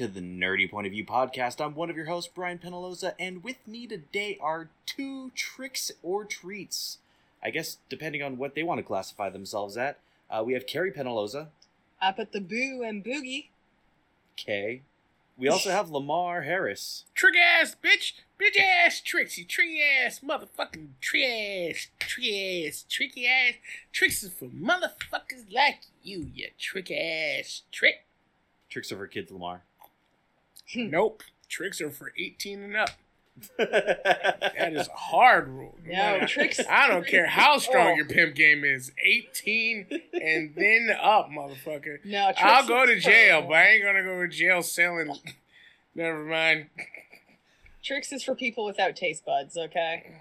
Welcome back to the Nerdy Point of View podcast. I'm one of your hosts, Brian Penaloza, and with me today are two tricks or treats. I guess depending on what they want to classify themselves at. Uh, we have Carrie Penaloza, Up at the boo and boogie. K. We also have Lamar Harris. Trick ass bitch, bitch ass Trixie, tricky ass motherfucking trick ass, tricky ass, tricky ass. Tricks is for motherfuckers like you, you trick ass trick. Tricks over kids, Lamar. Hmm. Nope, tricks are for 18 and up. That is a hard rule. No, Man, tricks- I don't care how strong Oh. your pimp game is. 18 and then up, motherfucker. No, tricks I'll go to jail, for- but I ain't gonna go to jail selling. Never mind. Tricks is for people without taste buds. Okay.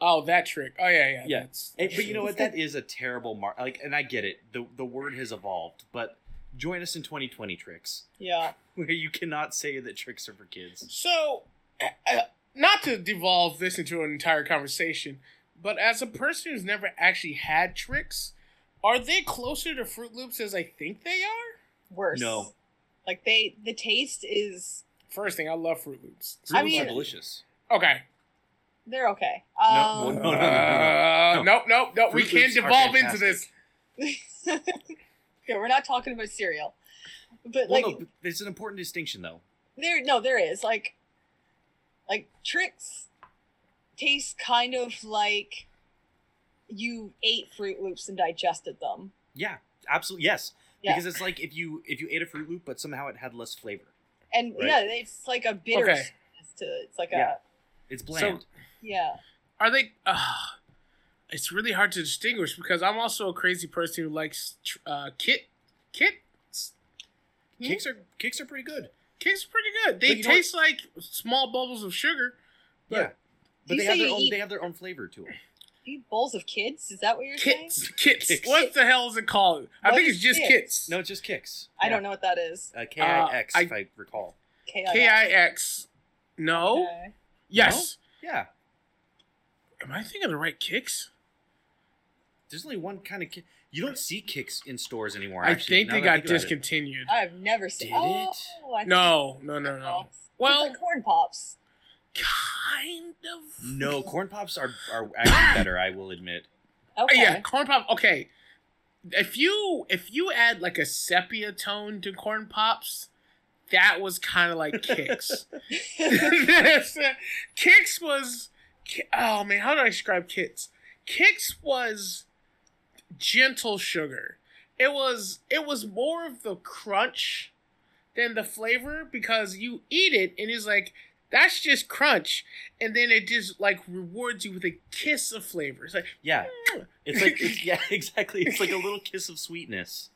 Oh, that trick. Oh yeah, yeah. Yeah. That's, And- but you know what? That is a terrible mark. Like, and I get it. the The word has evolved, but join us in 2020, tricks, Yeah. where you cannot say that Trix are for kids. So, uh, uh, not to devolve this into an entire conversation, but as a person who's never actually had Trix, are they closer to Froot Loops as I think they are? Worse. No. Like they, the taste is. First thing, I love Froot Loops. Fruit I Loops mean- are delicious. Okay. They're okay. No, Um, well, no, no, no. Uh, nope, nope, nope. We can't devolve into this. okay, we're not talking about cereal, but Well, like no, but there's an important distinction, though. there, no, there is like, like Trix taste kind of like you ate Froot Loops and digested them. Yeah, absolutely. Yes, Yeah. because it's like if you if you ate a Froot Loop, but somehow it had less flavor. And Right. yeah, it's like a bitter Okay. to. It's like Yeah. a It's bland. yeah. Are they? Uh, it's really hard to distinguish because I'm also a crazy person who likes tr- uh, kit kits. Kix are Kix are pretty good. Kits are pretty good. They But what- taste like small bubbles of sugar. But yeah, but they have their own eat- they have their own flavor to them. Eat bowls of kids? Is that what you're Kits, saying? kits. Kix. What the hell is it called? I think it's just kits? kits. No, it's just Kix. I don't know what that is. Uh, K I X, Uh, if I recall. K I X. No. Okay. Yes. Yeah, Am I thinking of the right Kix? There's only one kind of kick. You don't see Kix in stores anymore. I think they got think discontinued. I've never seen. Did oh, it? I think No, no, no, no. corn Well, like corn pops. kind of. No, corn pops are are actually better. I will admit. Okay. Oh, yeah, corn pop. Okay, if you if you add like a sepia tone to corn pops, that was kind of like Kix. Kix was. Oh man, how do I describe Kix? Kix was gentle sugar. It was it was more of the crunch than the flavor because you eat it and it's like that's just crunch, and then it just like rewards you with a kiss of flavor. It's like Yeah, it's like it's, yeah, exactly. It's like a little kiss of sweetness,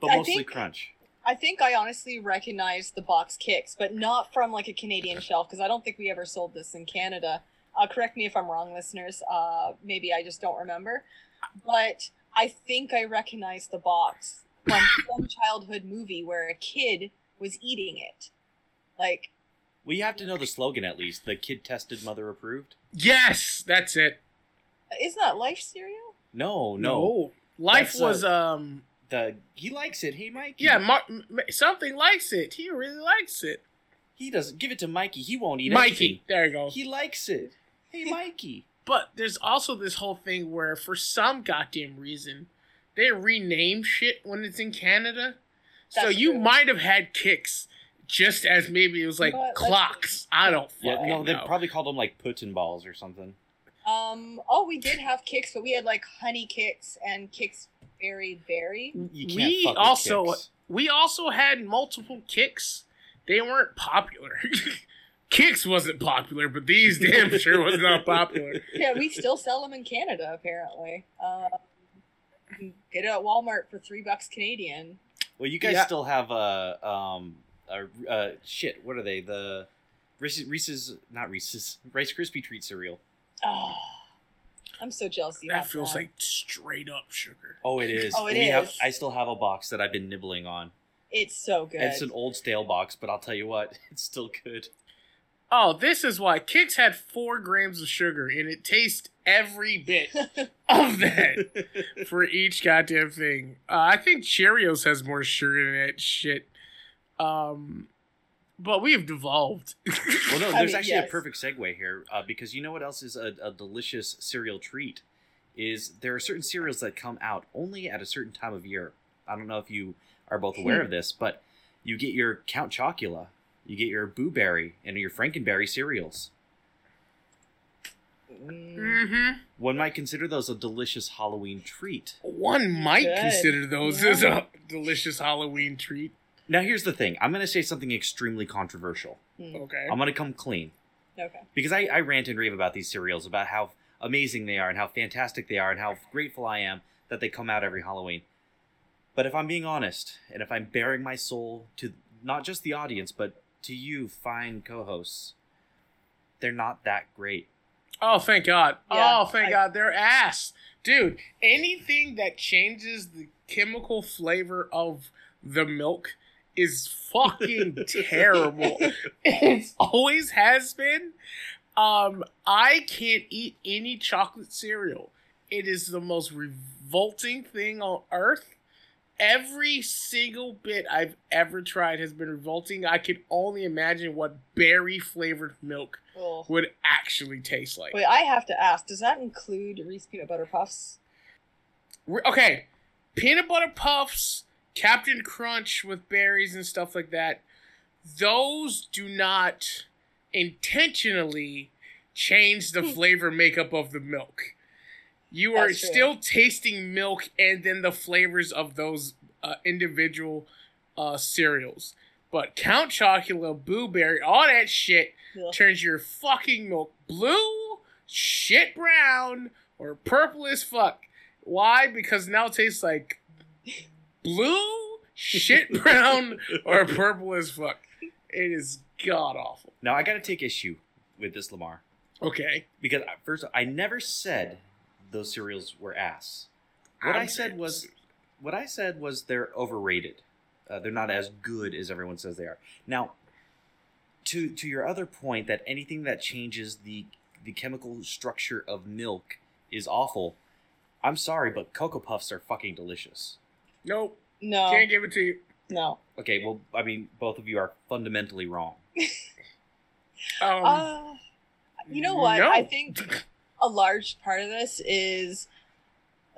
but I mostly think- crunch. I think I honestly recognize the box Kix, but not from like a Canadian shelf because I don't think we ever sold this in Canada. Uh, correct me if I'm wrong, listeners. Uh, maybe I just don't remember, but I think I recognize the box from some childhood movie where a kid was eating it. Like, Well, you have to know the slogan at least. The kid tested, mother approved. yes, that's it. isn't that life cereal? No, no. Life That's, uh, was um The he likes it. Hey, Mikey. yeah, Mar- something likes it. He really likes it. He doesn't give it to Mikey. He won't eat it. Mikey, there you go. He likes it. Hey, Mikey. But there's also this whole thing where, for some goddamn reason, they rename shit when it's in Canada. so you true. might have had Kix, just as maybe it was like You know what, clocks. I don't Yeah, fucking no, they probably called them like Putin balls or something. Um. Oh, we did have Kix, but we had like honey Kix and Kix berry berry. You can't we also Kix. we also had multiple Kix. They weren't popular. Kix wasn't popular, but these damn sure was not popular. Yeah, we still sell them in Canada apparently. Uh, you get it at Walmart for three bucks Canadian. Well, you guys Yeah. still have a um a uh shit. What are they? The Reese's, Reese's not Reese's Rice Krispie treat cereal. Oh, I'm so jealous. You That have feels that. like straight up sugar. Oh, it is. Oh, it we Have. I still have a box that I've been nibbling on. it's so good. It's an old stale box, but I'll tell you what, it's still good. Oh, this is why Kix had four grams of sugar, and it tastes every bit of that for each goddamn thing. Uh, I think Cheerios has more sugar than that shit. Um, but we've devolved. Well, no, I there's mean, actually yes. a perfect segue here uh, because you know what else is a, a delicious cereal treat? Is there are certain cereals that come out only at a certain time of year. I don't know if you are both aware of this, but you get your Count Chocula, you get your Boo Berry, and your Frankenberry cereals. Mm, hmm One might consider those a delicious Halloween treat. One might Good. consider those Yeah. as a delicious Halloween treat. Now, here's the thing I'm going to say something extremely controversial. mm, Okay. I'm going to come clean. okay. because I, I rant and rave about these cereals about how amazing they are and how fantastic they are and how grateful I am that they come out every Halloween. But if I'm being honest, and if I'm bearing my soul to not just the audience, but to you, fine co hosts, they're not that great. Oh, thank God. Yeah, oh, thank I- God. They're ass. Dude, anything that changes the chemical flavor of the milk is fucking terrible. It always has been. Um, I can't eat any chocolate cereal. It is the most revolting thing on earth. Every single bit I've ever tried has been revolting. I can only imagine what berry flavored milk Ugh. would actually taste like. Wait, I have to ask. Does that include Reese peanut butter puffs? Okay, peanut butter puffs, Captain Crunch with berries and stuff like that. Those do not intentionally change the flavor makeup of the milk. You are still tasting milk and then the flavors of those uh, individual uh, cereals. But Count Chocula, Boo Berry, all that shit Ugh. turns your fucking milk blue, shit brown, or purple as fuck. Why? Because now it tastes like blue, shit brown, or purple as fuck. It is god awful. Now, I got to take issue with this, Lamar, Okay. because first, I never said those cereals were ass. What I I'm- said was, what I said was they're overrated. Uh, they're not as good as everyone says they are. Now, to to your other point that anything that changes the the chemical structure of milk is awful. I'm sorry, but Cocoa Puffs are fucking delicious. Nope. No, Can't give it to you. no. Okay, well, I mean, both of you are fundamentally wrong. Um, Uh, you know what? no. I think a large part of this is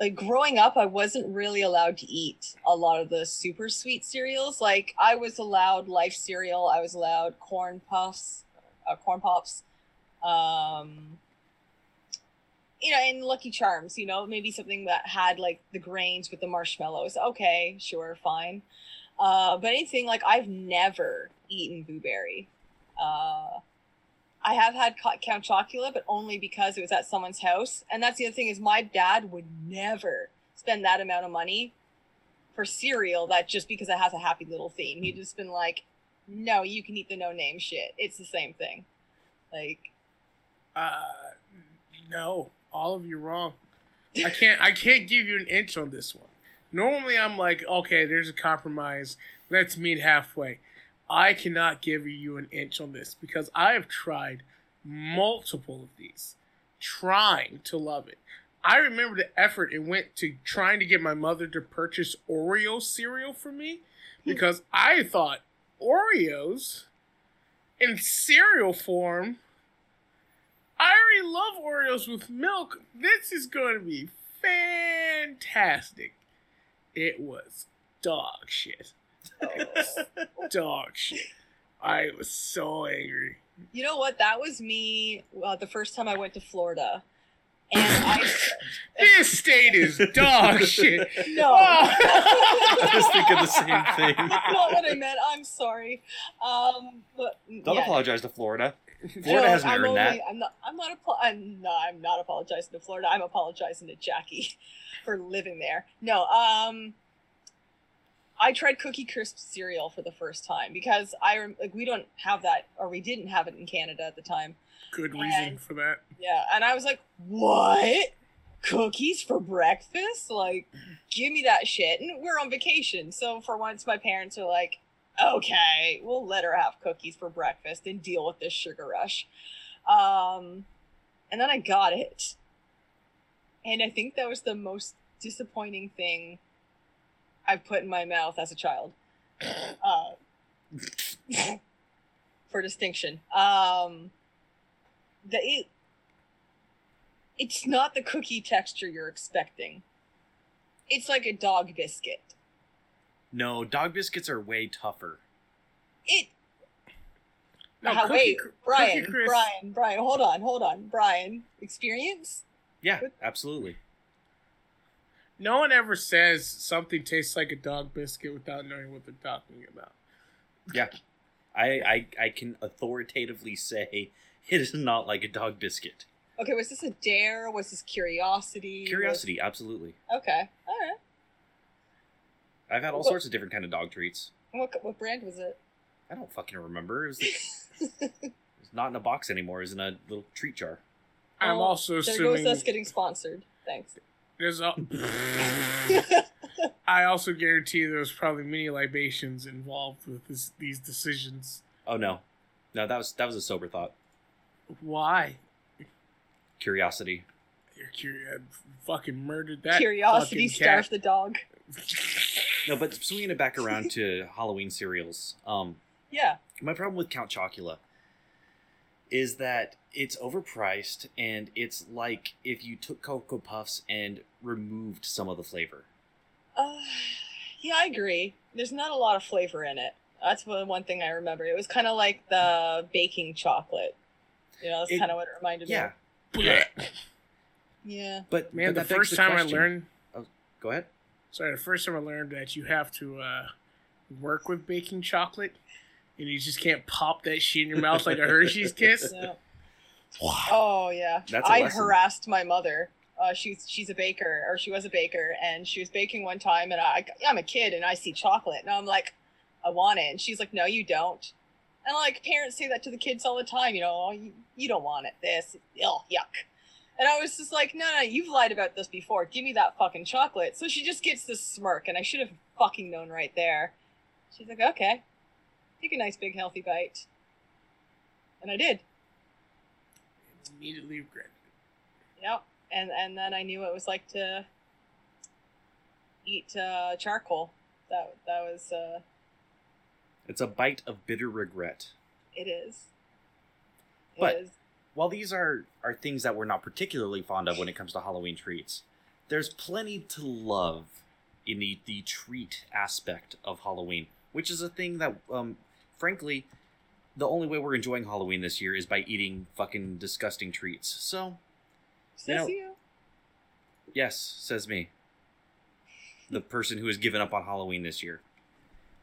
like growing up i wasn't really allowed to eat a lot of the super sweet cereals. Like i was allowed life cereal. I was allowed corn puffs uh, corn pops um you know and lucky charms you know maybe something that had like the grains with the marshmallows. Okay sure fine. Uh but anything like i've never eaten blueberry. Uh I have had Count Chocula, but only because it was at someone's house. And that's the other thing is my dad would never spend that amount of money for cereal that just because it has a happy little theme. He'd just been like, no, you can eat the no name shit. It's the same thing. Like, Uh, no, all of you wrong. I can't. I can't give you an inch on this one. Normally, I'm like, okay, there's a compromise. Let's meet halfway. I cannot give you an inch on this because I have tried multiple of these, trying to love it. I remember the effort it went to trying to get my mother to purchase Oreo cereal for me hmm. because I thought Oreos in cereal form I already love Oreos with milk. This is going to be fantastic. It was dog shit. It was dog shit. I was so angry. you know what? That was me uh, the first time I went to Florida. And I, This state is dog shit. no. I was thinking the same thing. That's not what I meant. I'm sorry. Um, but Don't yeah. apologize to Florida. No, Florida hasn't I'm earned that. I'm not. I'm not. Apo- I'm no. I'm not apologizing to Florida. I'm apologizing to Jackie for living there. No. Um. I tried Cookie Crisp cereal for the first time because I like we don't have that or we didn't have it in Canada at the time. Good reason for that. Yeah, and I was like, "What? Cookies for breakfast? Like, give me that shit." And we're on vacation, so for once, my parents are like, "Okay, we'll let her have cookies for breakfast and deal with this sugar rush." Um, and then I got it, and I think that was the most disappointing thing I've put in my mouth as a child. Uh, for distinction. Um, the it, it's not the cookie texture you're expecting. It's like a dog biscuit. No, dog biscuits are way tougher. It. No, uh, Cookie wait, Cr- Brian, Brian, Brian, hold on, hold on, Brian. Experience? Yeah, absolutely. No one ever says something tastes like a dog biscuit without knowing what they're talking about. Yeah. I, I I can authoritatively say it is not like a dog biscuit. Okay, was this a dare? Was this curiosity? Curiosity, absolutely. Okay, all right. I've had all What- sorts of different kind of dog treats. What what brand was it? I don't fucking remember. It was, it was not in a box anymore. It was in a little treat jar. I'm Oh, also there assuming goes us getting sponsored. Thanks. There's a. I also guarantee there was probably many libations involved with this, these decisions. Oh no, no, that was that was a sober thought. Why? Curiosity. You're curious. Fucking murdered that. Curiosity starved the dog. No, but swinging it back around to Halloween cereals. Um, Yeah. my problem with Count Chocula is that it's overpriced and it's like if you took Cocoa Puffs and removed some of the flavor. Uh, yeah, I agree. There's not a lot of flavor in it. That's one one thing I remember. It was kind of like the baking chocolate. You know, that's kind of what it reminded Yeah, me. Blech. of. Yeah. but Man, but the that begs first time I question. learned, Go ahead. sorry, the first time I learned that you have to uh, work with baking chocolate, and you just can't pop that shit in your mouth like a Hershey's Kiss. yeah. Oh yeah. That's a I lesson. harassed my mother. Uh, she's she's a baker, or she was a baker, and she was baking one time, and I I'm a kid, and I see chocolate, and I'm like, I want it, and she's like, No, you don't. And like parents say that to the kids all the time, you know, oh, you, you don't want it. This, oh yuck. And I was just like, no, no, you've lied about this before. Give me that fucking chocolate. So she just gets this smirk, and I should have fucking known right there. She's like, okay, take a nice big healthy bite, and I did. Immediately regretted. Yep. And and then I knew what it was like to eat uh, charcoal. That that was uh, It's a bite of bitter regret. it is. It But- is. While these are are things that we're not particularly fond of when it comes to Halloween treats, there's plenty to love in the, the treat aspect of Halloween, which is a thing that, um, frankly, the only way we're enjoying Halloween this year is by eating fucking disgusting treats. So, you know- Says you. yes, says me, the person who has given up on Halloween this year,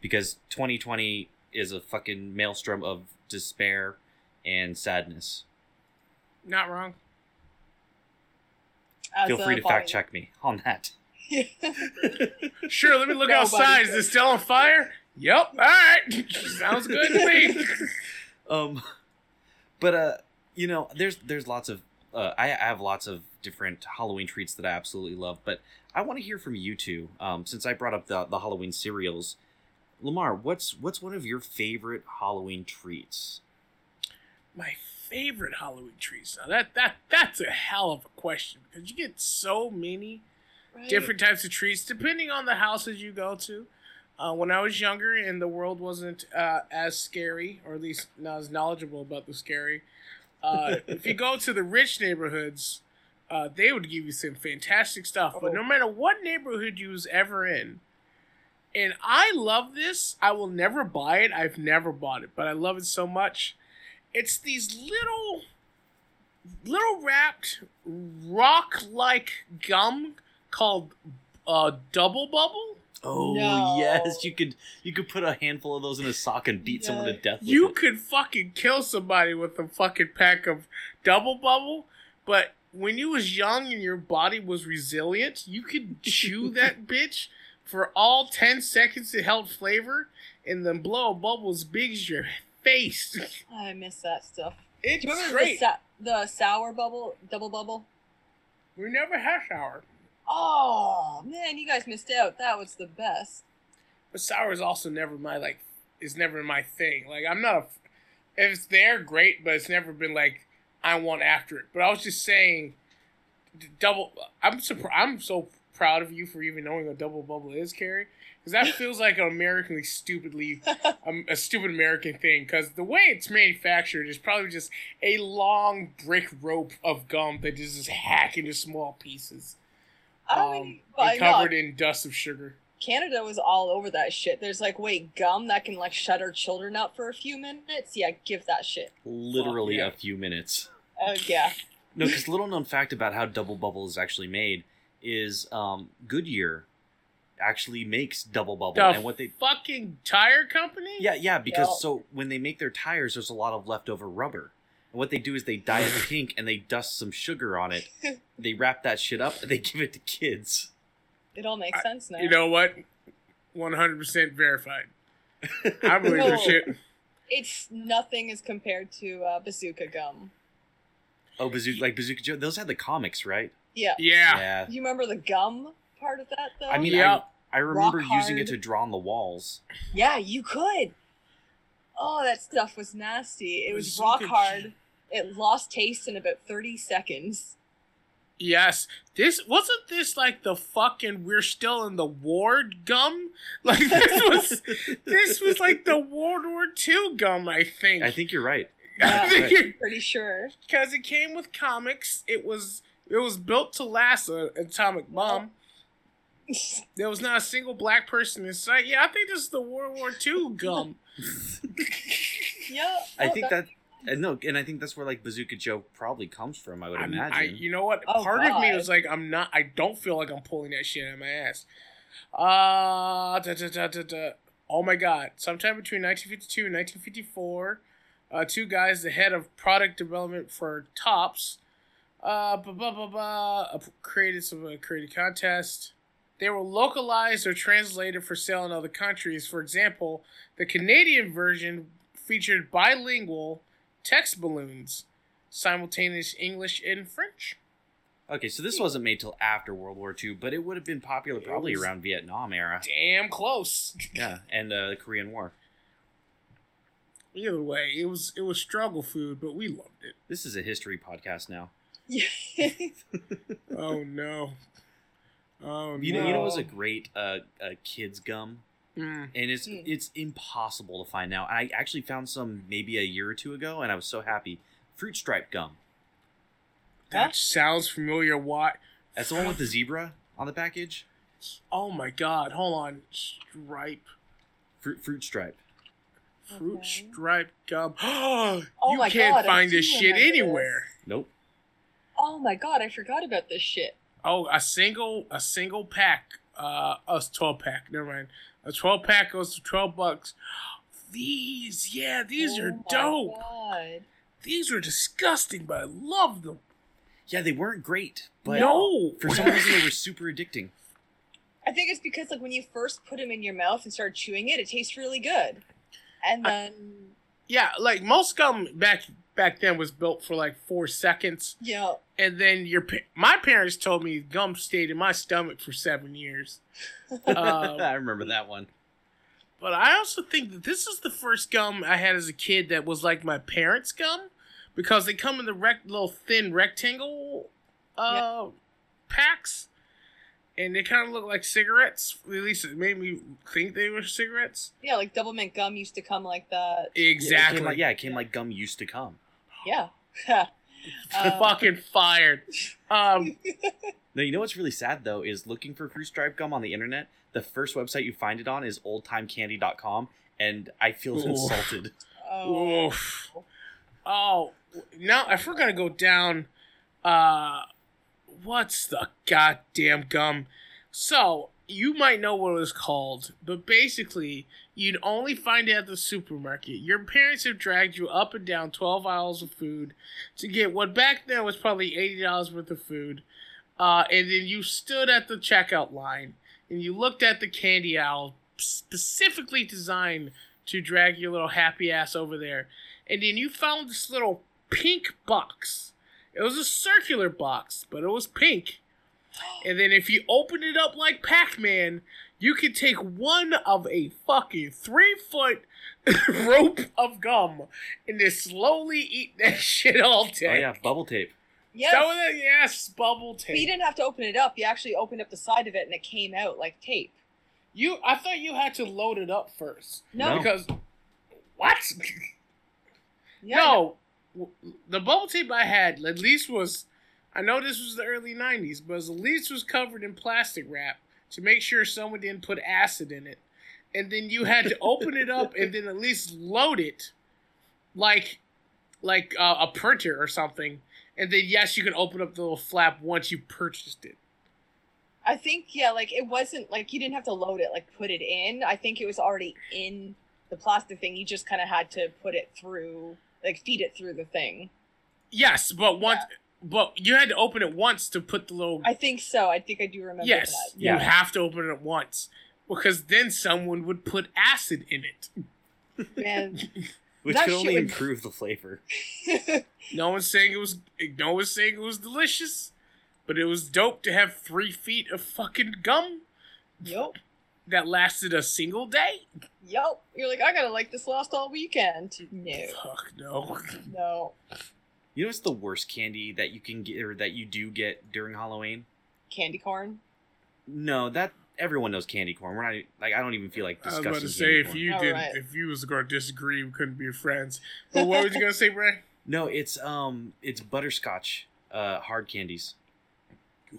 because 2020 is a fucking maelstrom of despair and sadness. Not wrong. As Feel free to fact check me on that. Sure, let me look Nobody outside. Is could. it still on fire? Yep. All right. Sounds good to me. um but uh you know there's there's lots of uh I, I have lots of different halloween treats that i absolutely love but i want to hear from you two um since i brought up the the halloween cereals lamar what's what's one of your favorite halloween treats My favorite Halloween treats. Now that that that's a hell of a question because you get so many Right. different types of treats depending on the houses you go to. Uh, when I was younger and the world wasn't uh, as scary, or at least not as knowledgeable about the scary, uh, if you go to the rich neighborhoods, uh, they would give you some fantastic stuff. But no Oh. matter what neighborhood you was ever in, and I love this, I will never buy it. I've never bought it, but I love it so much. It's these little, little wrapped rock-like gum called uh, Double Bubble. Oh No. yes you could you could put a handful of those in a sock and beat someone to death with You it. could fucking kill somebody with a fucking pack of Double Bubble, but when you was young and your body was resilient, you could chew that bitch for all 10 seconds it held flavor and then blow a bubble as big as your face. I miss that stuff. It's Do you remember great. the, sa- the sour bubble, double bubble? we never had sour. Oh man, you guys missed out. That was the best. But sour is also never my like is never my thing. Like I'm not a if it's there, great, but it's never been like I want after it. But I was just saying, double. I'm surprised. I'm so proud of you for even knowing what double bubble is, Carrie. because that feels like an Americanly stupidly um, a stupid American thing. Because the way it's manufactured is probably just a long brick rope of gum that is just hacked into small pieces, I um, mean, but and no, covered in dust of sugar. Canada was all over that shit. There's like, wait, gum that can like shut our children up for a few minutes? Yeah, give that shit. Literally yeah. a few minutes. Oh yeah. No, because little known fact about how Double Bubble is actually made is um, Goodyear actually makes Double Bubble, The and what they fucking tire company? yeah yeah because Yeah. so when they make their tires, there's a lot of leftover rubber. And what they do is they dye it pink and they dust some sugar on it. They wrap that shit up and they give it to kids. It all makes I- sense now. You know what? One hundred percent verified. I believe No. this shit. it's nothing as compared to uh, bazooka gum. Oh, Bazooka, like Bazooka Joe, those had the comics, right? Yeah. Yeah. You remember the gum part of that though? I mean, Yeah. I, I remember Rock using it to draw on the walls. yeah, you could. Oh, that stuff was nasty. It was rock Bazooka hard. It lost taste in about 30 seconds. Yes. This wasn't this like the fucking we're still in the ward gum? Like this was this was like the World War II gum, I think. I think you're right. I think Right. you're- Pretty sure. because it came with comics. It was it was built to last an atomic oh. bomb. There was not a single black person in sight. Yeah, I think this is the World War II gum. yeah. I oh, think that, and no, and I think that's where like Bazooka Joe probably comes from. I would I'm- imagine. I, you know what? Oh, Part of me God. was like, I'm not. I don't feel like I'm pulling that shit out of my ass. Uh, da, da, da, da, da. oh my god! Sometime between 1952 and 1954, uh, two guys, the head of product development for Topps, uh, blah, blah, blah, blah, uh, created some uh, created contest. They were localized or translated for sale in other countries. For example, the Canadian version featured bilingual text balloons, simultaneous English and French. okay, so this wasn't made till after World War II, but it would have been popular It probably around Vietnam era. Damn close. Yeah, and uh, the Korean War. Either way, it was it was struggle food, but we loved it. This is a history podcast now. Yeah. Oh no. Oh You no. know, you know, what was a great uh, uh, kids gum, Mm. and it's Mm. it's impossible to find now. I actually found some maybe a year or two ago, and I was so happy. Fruit stripe gum. That sounds familiar. What? That's the one with the zebra on the package. Oh my god! Hold on. Stripe, Fruit fruit stripe. fruit stripe gum. Oh you my can't God, I find this shit remember this. anywhere. Nope. oh my god, I forgot about this shit. Oh, a single a single pack. Uh, a twelve pack. Never mind. A twelve pack goes to twelve bucks. These, yeah, these Oh are dope. God. These are disgusting, but I love them. Yeah, they weren't great, but no, for some reason they were super addicting. I think it's because like when you first put them in your mouth and start chewing it, it tastes really good. And I- then yeah, like most gum back back then was built for like four seconds, yeah, and then your pa- my parents told me gum stayed in my stomach for seven years. Um, I remember that one. But I also think that this is the first gum I had as a kid that was like my parents' gum because they come in the rec- little thin rectangle uh, packs, and they kind of look like cigarettes. At least it made me think they were cigarettes. yeah, like double mint gum used to come like that. Yeah, it Exactly. came like, yeah, it came like gum used to come. Yeah. Uh, Fucking fired. Um, No, you know what's really sad though is looking for fruit stripe gum on the internet. The first website you find it on is oldtimecandy.com, and I feel Ooh. insulted. oh. Oh, now if we're gonna go down, uh, what's the goddamn gum? So you might know what it was called, but basically, you'd only find it at the supermarket. Your parents have dragged you up and down twelve aisles of food to get what back then was probably eighty dollars worth of food, uh, and then you stood at the checkout line and you looked at the candy aisle specifically designed to drag your little happy ass over there. And then you found this little pink box. It was a circular box, but it was pink. And then if you open it up like Pac Man, you can take one of a fucking three foot rope of gum and just slowly eat that shit all day. Oh day. yeah, bubble tape. Yes. So that, yes, bubble tape. But you didn't have to open it up. You actually opened up the side of it and it came out like tape. You, I thought you had to load it up first No. No. because what? Yeah, no, w- the bubble tape I had at least was. I know this was the early '90s, but at least was covered in plastic wrap to make sure someone didn't put acid in it, and then you had to open it up and then at least load it, like, like uh, a printer or something, and then yes, you can open up the little flap once you purchased it. I think yeah, like it wasn't like you didn't have to load it, like put it in. I think it was already in the plastic thing. You just kind of had to put it through, like feed it through the thing. Yes, but once, but you had to open it once to put the little. I think so. I think I do remember yes, that. you Yeah. have to open it once because then someone would put acid in it. Man, Which That could shit only would- improve the flavor. No one's saying it was. No one's saying it was delicious, but it was dope to have three feet of fucking gum yup, that lasted a single day. yup. You're like, I gotta like this last all weekend. No, Fuck no. no. You know what's the worst candy that you can get or that you do get during Halloween? Candy corn. No, that everyone knows candy corn. We're not like I don't even feel like I was discussing. about to say if corn. you All did, right. if you was going to disagree, we couldn't be friends. But what was you gonna say, Brian? No, it's um it's butterscotch uh hard candies.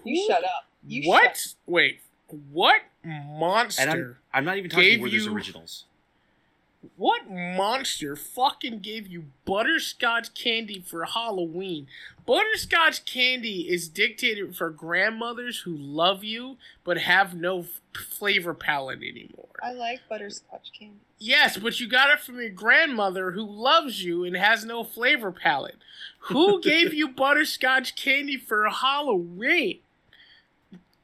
You shut up. You what? shut- Wait, what And monster? I'm I'm not even talking Gave Werther's you- originals. What monster fucking gave you butterscotch candy for Halloween? Butterscotch candy is dictated for grandmothers who love you but have no f- flavor palette anymore. I like butterscotch candy. Yes, but you got it from your grandmother who loves you and has no flavor palette. Who gave you butterscotch candy for Halloween?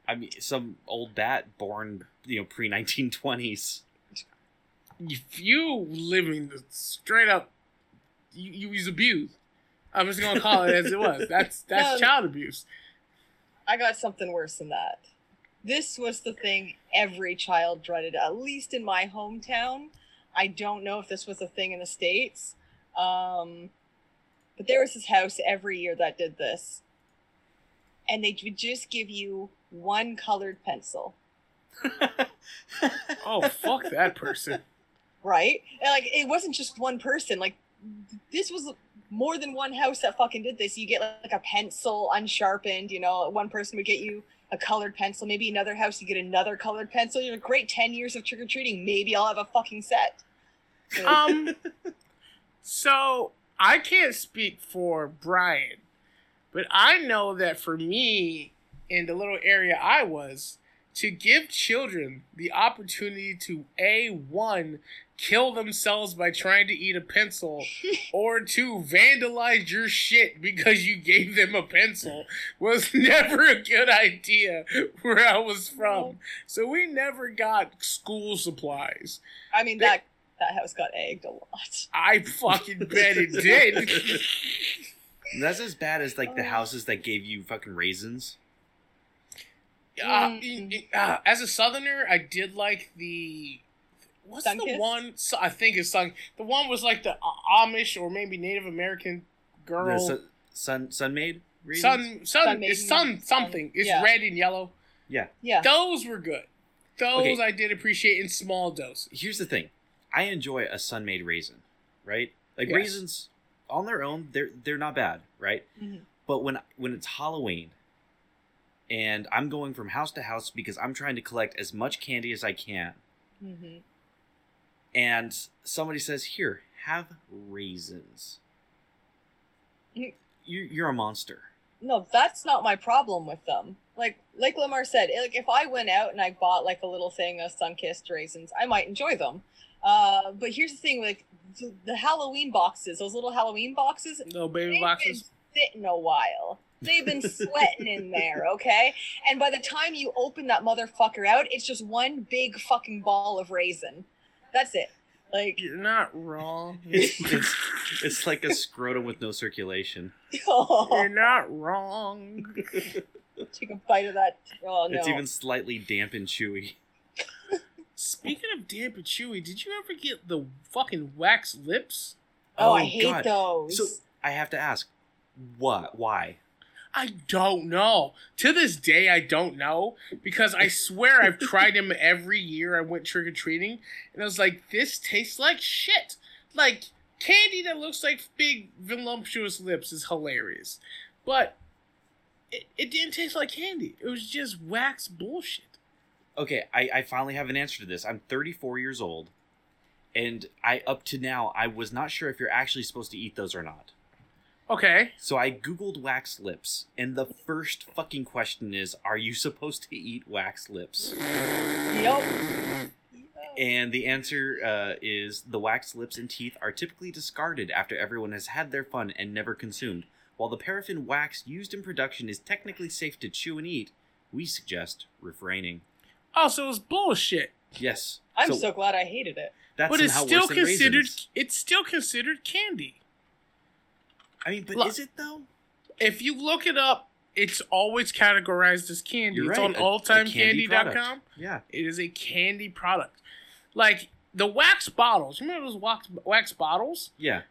I mean, some old bat born you know pre 1920s. If you living the straight up, you, you was abused. I'm just gonna call it as it was. That's that's Um, child abuse. I got something worse than that. This was the thing every child dreaded, at least in my hometown. I don't know if this was a thing in the States. Um, but there was this house every year that did this. And they would just give you one colored pencil, Oh fuck that person. Right? And like it wasn't just one person. Like this was more than one house that fucking did this. You get like a pencil unsharpened, you know, one person would get you a colored pencil, maybe another house you get another colored pencil. You're like, great, 10 years of trick or treating. Maybe I'll have a fucking set. Um, so I can't speak for Brian, but I know that for me, in the little area I was, to give children the opportunity to a one kill themselves by trying to eat a pencil, or to vandalize your shit because you gave them a pencil was never a good idea where I was from. So we never got school supplies. I mean, that, that house got egged a lot. I fucking bet it did. That's as bad as like the Oh. houses that gave you fucking raisins. Uh, Mm. uh, as a southerner, I did like the. What's the Sunkist? one? So, I think it's Sun. The one was like the uh, Amish or maybe Native American girl. The sun, sun Sun-Maid raisins. sun, sun, Sun it's sun something. It's Yeah. red and yellow. Yeah. Yeah. Those were good. Those Okay. I did appreciate in small doses. Here's the thing, I enjoy a Sun-Maid raisin, right? Like Yes. raisins on their own, they're they're not bad, right? Mhm. But when when it's Halloween, and I'm going from house to house because I'm trying to collect as much candy as I can, hmm and somebody says, "Here, have raisins," you're, you're a monster. No, that's not my problem with them. Like like Lamar said, like if I went out and I bought like a little thing of sun-kissed raisins, I might enjoy them. Uh, but here's the thing, like the, the Halloween boxes, those little Halloween boxes, No baby boxes. been sitting a while. They've been sweating in there, okay? And by the time you open that motherfucker out, it's just one big fucking ball of raisin. That's it. Like, You're not wrong. It's, it's, it's like a scrotum with no circulation. Oh. You're not wrong. take a bite of that. Oh no. It's even slightly damp and chewy. Speaking of damp and chewy, did you ever get the fucking wax lips? oh, I Oh, hate God. those. So I have to ask, what? Why? I don't know. To this day, I don't know because I swear I've tried them every year I went trick or treating, and I was like, this tastes like shit. Like candy that looks like big voluptuous lips is hilarious, but it, it didn't taste like candy. It was just wax bullshit. Okay, I, I finally have an answer to this. I'm 34 years old, and I up to now I was not sure if you're actually supposed to eat those or not. Okay. So I googled wax lips, and the first fucking question is, are you supposed to eat wax lips? Yep. And the answer uh, is the wax lips and teeth are typically discarded after everyone has had their fun and never consumed. While the paraffin wax used in production is technically safe to chew and eat, we suggest refraining. Oh, so it bullshit. Yes. I'm so, glad I hated it. That's but it's somehow still considered raisins. it's still considered candy. I mean, but Look, is it though? If you look it up, it's always categorized as candy. You're it's right, on a- a candy oldtimecandy.com. Yeah. It is a candy product. Like the wax bottles. Remember those wax, wax bottles? Yeah.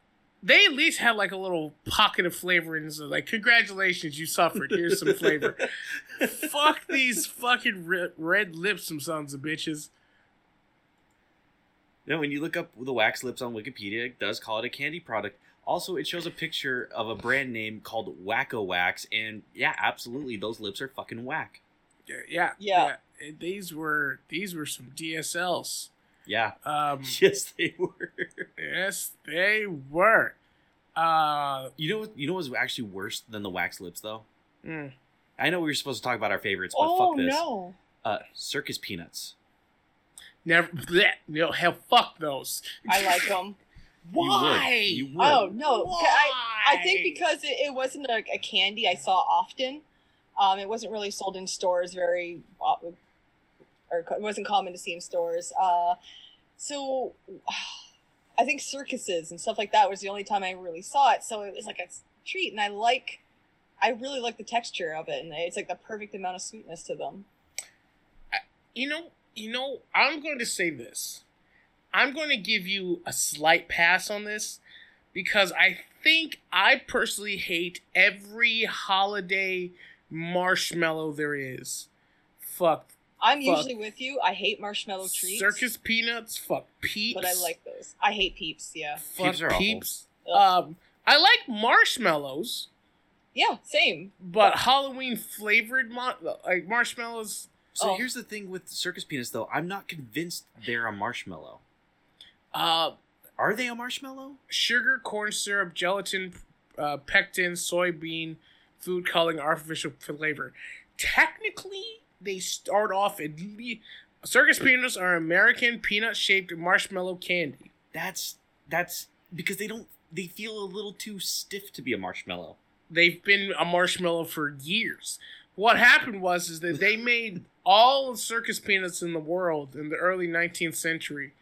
They at least had like a little pocket of flavor and so like, congratulations, you suffered. Here's some flavor. Fuck these fucking red, red lips, some sons of bitches. No, when you look up the wax lips on Wikipedia, it does call it a candy product. Also, it shows a picture of a brand name called Wack-O-Wax, and yeah, absolutely, those lips are fucking whack. Yeah, yeah, Yeah. yeah. These were these were some DSLs. Yeah. Um, Yes, they were. yes, they were. Uh, You know, what- you know, what was actually worse than the wax lips, though. mm. I know we were supposed to talk about our favorites, but Oh fuck this. no. Uh, circus peanuts. never. Bleh, no, hell, fuck those. I like them. Why? You would. You would. Oh no. I I think because it, it wasn't a, a candy I saw often. Um, it wasn't really sold in stores very, uh, or it wasn't common to see in stores. Uh, so I think circuses and stuff like that was the only time I really saw it. So it was like a treat, and I like, I really like the texture of it, and it's like the perfect amount of sweetness to them. you know, you know, I'm going to say this. I'm going to give you a slight pass on this because I think I personally hate every holiday marshmallow there is. Fuck I'm Fuck. usually with you. I hate marshmallow treats, circus peanuts. Fuck peeps. but I like those. I hate peeps. Yeah. fuck Peeps are peeps. Ugh. Um, I like marshmallows, yeah. Same. but Halloween flavored mar- like marshmallows. So Oh. here's the thing with circus peanuts, though. I'm not convinced they're a marshmallow. Uh, Are they a marshmallow? sugar, corn syrup, gelatin, uh, pectin, soybean, food coloring, artificial flavor. Technically, they start off at le- circus peanuts are American peanut shaped marshmallow candy. That's that's because they don't. They feel a little too stiff to be a marshmallow. They've been a marshmallow for years. What happened was is that they made all the circus peanuts in the world in the early 19th century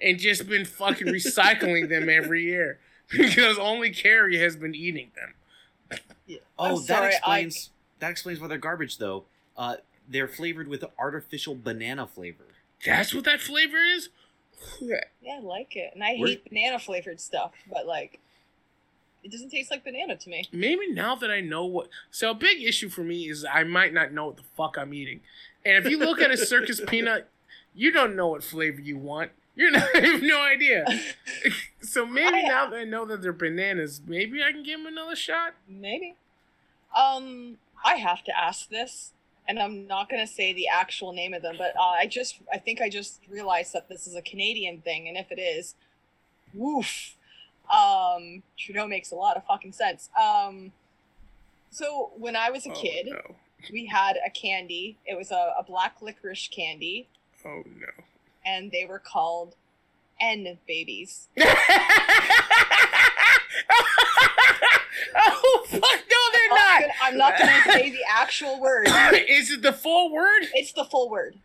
and just been fucking recycling them every year because only Carrie has been eating them. Oh, I'm that sorry, explains that explains why they're garbage, though. Uh, they're flavored with artificial banana flavor. That's what that flavor is? Yeah, I like it, and I Where- hate banana flavored stuff, but like, it doesn't taste like banana to me. Maybe now that I know what. So, a big issue for me is I might not know what the fuck I'm eating. And if you look at a circus peanut, you don't know what flavor you want. You're not, you have no idea. So, maybe I- now that I know that they're bananas, maybe I can give them another shot. Maybe. Um, I have to ask this, and I'm not gonna say the actual name of them, but uh, I just, I think I just realized that this is a Canadian thing, and if it is, woof. Um, Trudeau makes a lot of fucking sense. Um, so when I was a Oh, kid, no. we had a candy. It was a, a black licorice candy, Oh, no. And they were called N babies. oh, fuck. No, they're I'm not. gonna- I'm not gonna say the actual word. is it the full word? It's the full word.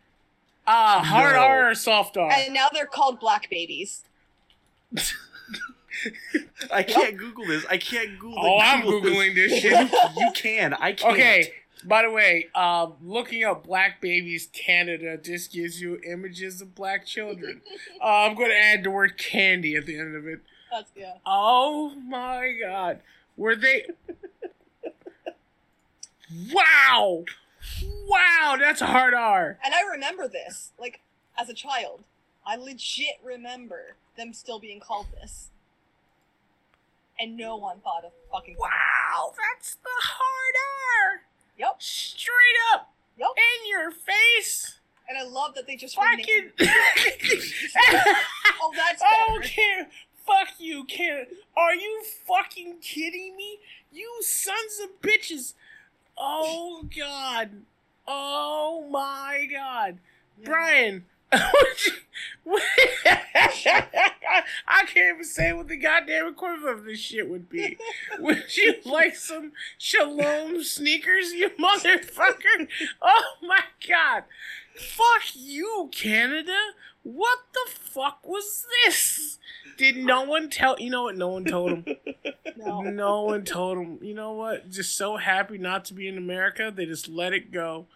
Ah, hard No. R or soft R? And now they're called black babies. I can't Google this. I can't Google. Oh, I'm Googling this You, shit. you can. I can't. Okay. By the way, um, looking up Black Babies Canada just gives you images of black children. uh, I'm going to add the word candy at the end of it. That's yeah. Oh my god. Were they. Wow. Wow, that's a hard R. And I remember this, like, as a child. I legit remember them still being called this. And no one thought of fucking. Wow, that's the hard R. Yep. Straight up. Yep. In your face. And I love that they just Fucking. Oh, that's better. Okay. Fuck you, Canada. Are you fucking kidding me? You sons of bitches. Oh, God. Oh, my God. Brian. I can't even say what the goddamn equivalent of this shit would be. Would you like some shalom sneakers, you motherfucker? Oh my god. Fuck you, Canada. What the fuck was this? Did no one tell you know what no one told him? No. No one told him. You know what? Just so happy not to be in America, they just let it go.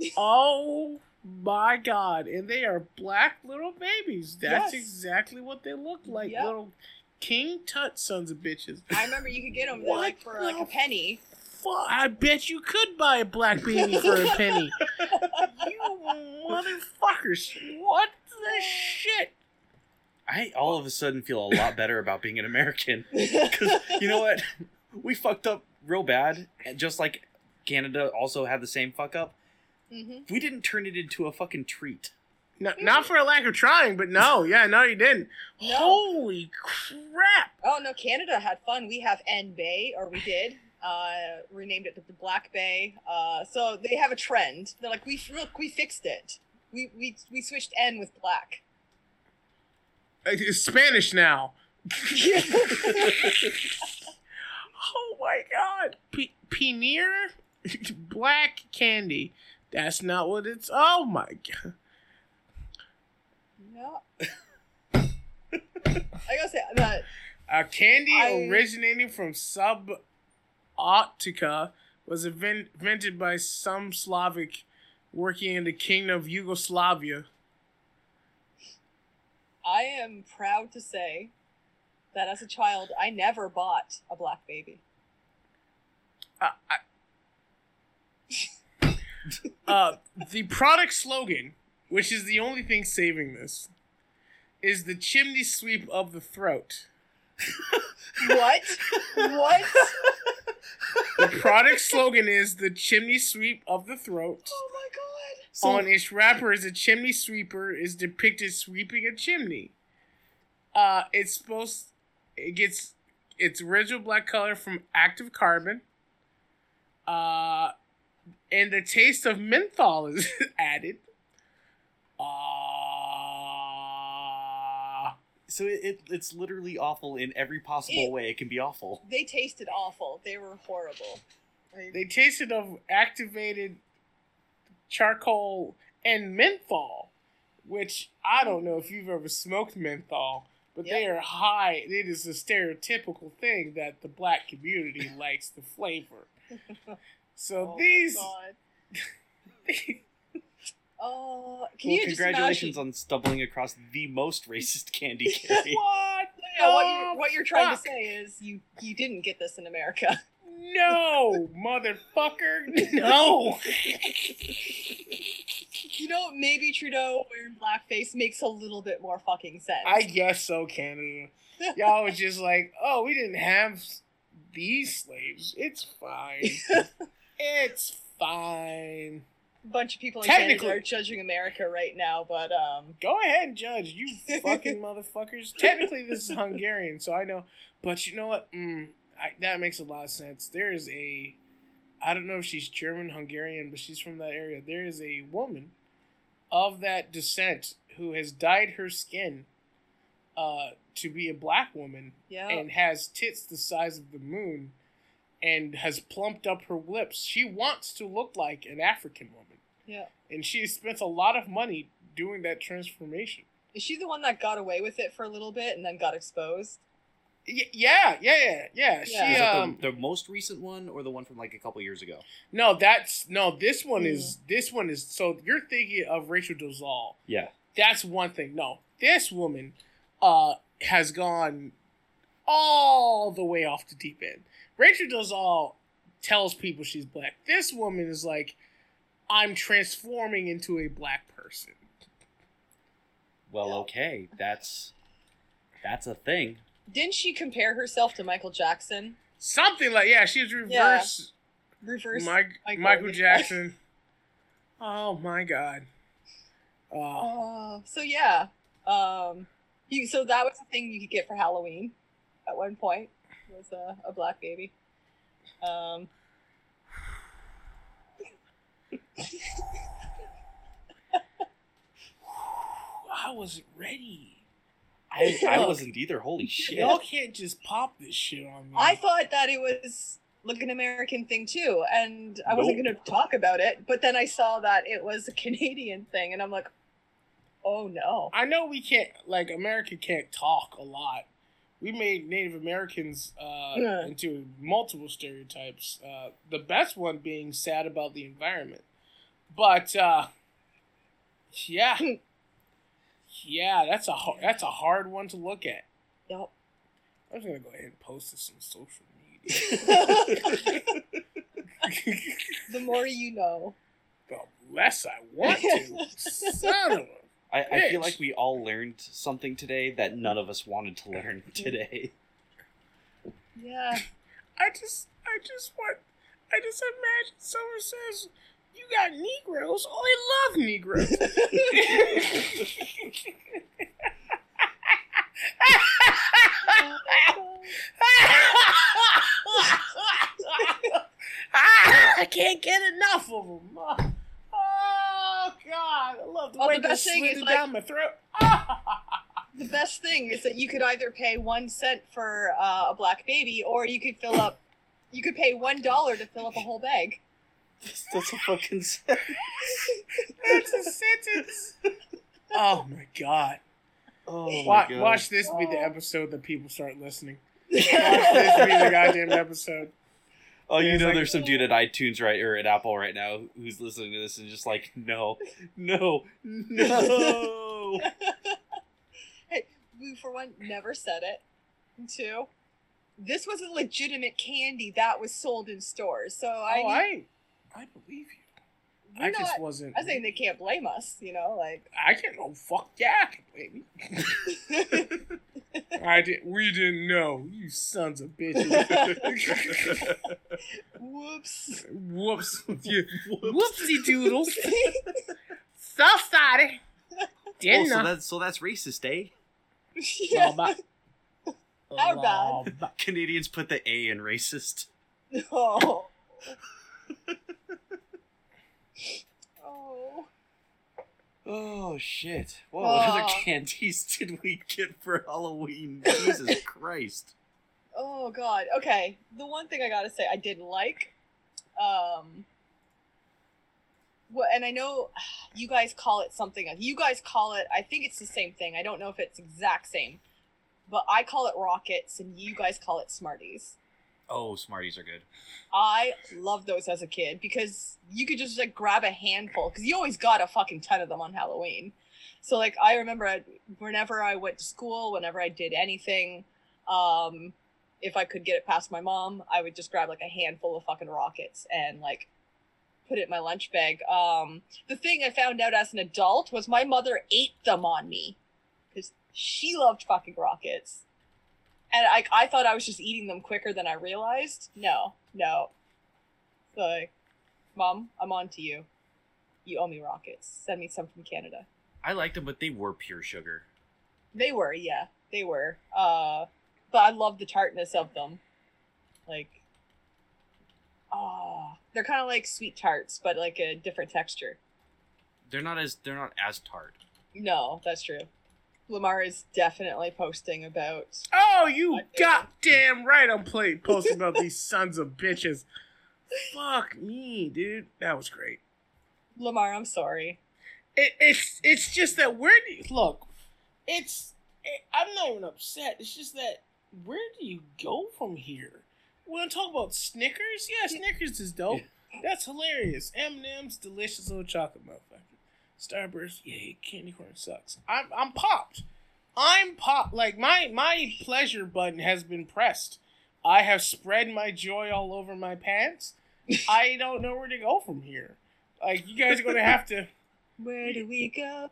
Oh my god. And they are black little babies. That's Yes. exactly what they look like. Yep. Little King Tut sons of bitches. I remember you could get them What like for like a penny. Fuck, I bet you could buy a black baby for a penny. you motherfuckers. What the shit? I all of a sudden feel a lot better about being an American. Because you know what? We fucked up real bad. and Just like Canada also had the same fuck up. Hmm We didn't turn it into a fucking treat. No, not for a lack of trying, but no, yeah, no, you didn't. No. Holy crap! Oh no, Canada had fun. We have N Bay, or we did. Uh, renamed it the Black Bay. Uh, so they have a trend. They're like, we look, we fixed it. We we we switched N with black. It's Spanish now. Oh my god. P- Pioneer black candy. That's not what it's. Oh my god. Yeah. I gotta say that A candy I- originating from Subotica was invented by some Slavic working in the kingdom of Yugoslavia. I am proud to say that as a child, I never bought a black baby. Uh, I- uh, the product slogan, which is the only thing saving this, is the chimney sweep of the throat. What? what? The product slogan is the chimney sweep of the throat. Oh my god. So, On its wrapper is a chimney sweeper is depicted sweeping a chimney. Uh, it's supposed it gets its original black color from active carbon. Uh, and the taste of menthol is added. Uh, so it, it, it's literally awful in every possible It- way it can be awful. They tasted awful. They were horrible. I- they tasted of activated charcoal and menthol, which I don't know if you've ever smoked menthol, but they are high. It is a stereotypical thing that the black community likes the flavor. So oh these. Oh, can well, congratulations on stumbling across the most racist candy, Carrie. what? Yeah, what you're, oh, what you're trying fuck? to say is you you didn't get this in America. No, motherfucker, no. You know, maybe Trudeau wearing blackface makes a little bit more fucking sense. I guess so, Canada. Y'all was just like, oh, we didn't have these slaves. It's fine. It's fine. A bunch of people in Technically- Canada are judging America right now, but um, Go ahead and judge, you fucking motherfuckers. Technically, this is Hungarian, so I know. But you know what? Mm, I, that makes a lot of sense. There is a, I don't know if she's German, Hungarian, but she's from that area. There is a woman of that descent who has dyed her skin uh, to be a black woman yeah. and has tits the size of the moon and has plumped up her lips. She wants to look like an African woman. yeah. And she spent a lot of money doing that transformation. Is she the one that got away with it for a little bit and then got exposed? Y- yeah, yeah, yeah, yeah. Yeah. She Is that um the, the most recent one or the one from like a couple years ago? no, that's no. This one Mm. is this one is so you're thinking of Rachel Dolezal. Yeah. That's one thing. No, this woman uh has gone all the way off the deep end. Rachel Dolezal tells people she's black. This woman is like, I'm transforming into a black person. Well, okay, that's that's a thing. Didn't she compare herself to Michael Jackson? Something like yeah, she's reverse Reverse. Mike, Michael. Michael Jackson. oh my god. Oh, Oh, so yeah. Um, you so that was the thing you could get for Halloween at one point was a, a black baby. Um, I wasn't ready. I, I wasn't either. Holy shit! Y'all can't just pop this shit on me. I thought that it was like an American thing too, and I wasn't Nope. going to talk about it. But then I saw that it was a Canadian thing, and I'm like, oh no. I know we can't like America can't talk a lot. We made Native Americans uh, Yeah. into multiple stereotypes. Uh, the best one being sad about the environment, but uh, yeah, yeah, that's a har- that's a hard one to look at. Yep. I'm just gonna go ahead and post this on social media. The more you know. the less I want to. Son of a I, I feel like we all learned something today that none of us wanted to learn today. Yeah. I just, I just want, I just imagine someone says, "You got Negroes? Oh, I love Negroes." I can't get enough of them. Oh God, I love the Oh, way the best thing is, it like- down my throat. The best thing is that you could either pay one cent for uh, a black baby, or you could fill up. You could pay one dollar to fill up a whole bag. That's a fucking sentence. That's a sentence. Oh my God. Oh my Watch, God. watch this be the Oh. episode that people start listening. Watch this be the goddamn episode. Oh, you know, like- there's some dude at iTunes right or at Apple right now who's listening to this and just like, no, no, no. hey, We, for one, never said it. And two, this was a legitimate candy that was sold in stores. So I, oh, I, I believe you. We're I not, just wasn't. I'm saying they can't blame us. You know, like I can't. Oh fuck yeah, baby. I did. We didn't know. You sons of bitches. whoops. Whoops. You, whoopsie doodles. so sorry. Oh, Didn't so that's so that's racist, eh? yeah. Lawba. Our bad. Canadians put the A in racist. Oh. Oh. Oh shit! What other Oh. candies candies did we get for Halloween? Jesus Christ! Oh god. Okay. The one thing I gotta say I didn't like, um well, and I know you guys call it something you guys call it I think it's the same thing. I don't know if it's exact same. But I call it rockets and you guys call it smarties. Oh, Smarties are good. I loved those as a kid because you could just like grab a handful because you always got a fucking ton of them on Halloween. So like I remember I, whenever I went to school, whenever I did anything, um, if I could get it past my mom, I would just grab like a handful of fucking rockets and like put it in my lunch bag. Um, the thing I found out as an adult was my mother ate them on me because she loved fucking rockets. And I, I thought I was just eating them quicker than I realized. No, no. So, like, Mom, I'm on to you. You owe me rockets. Send me some from Canada. I liked them, but they were pure sugar. They were, yeah, they were. Uh, but I love the tartness of them. Like, oh, they're kind of like sweet tarts, but like a different texture. They're not as they're not as tart. No, that's true. Lamar is definitely posting about. Oh, you goddamn right! I'm play posting about these sons of bitches. Fuck me, dude. That was great. Lamar, I'm sorry. It, it's it's just that where do you, look? It's it, I'm not even upset. It's just that where do you go from here? We want to talk about Snickers? Yeah, Snickers is dope. That's hilarious. M&M's, delicious little chocolate motherfucker. Starburst, yay, candy corn sucks. I'm I'm popped. I'm popped. Like my my pleasure button has been pressed I have spread my joy all over my pants. I don't know where to go from here. Like you guys are gonna have to. Where do we go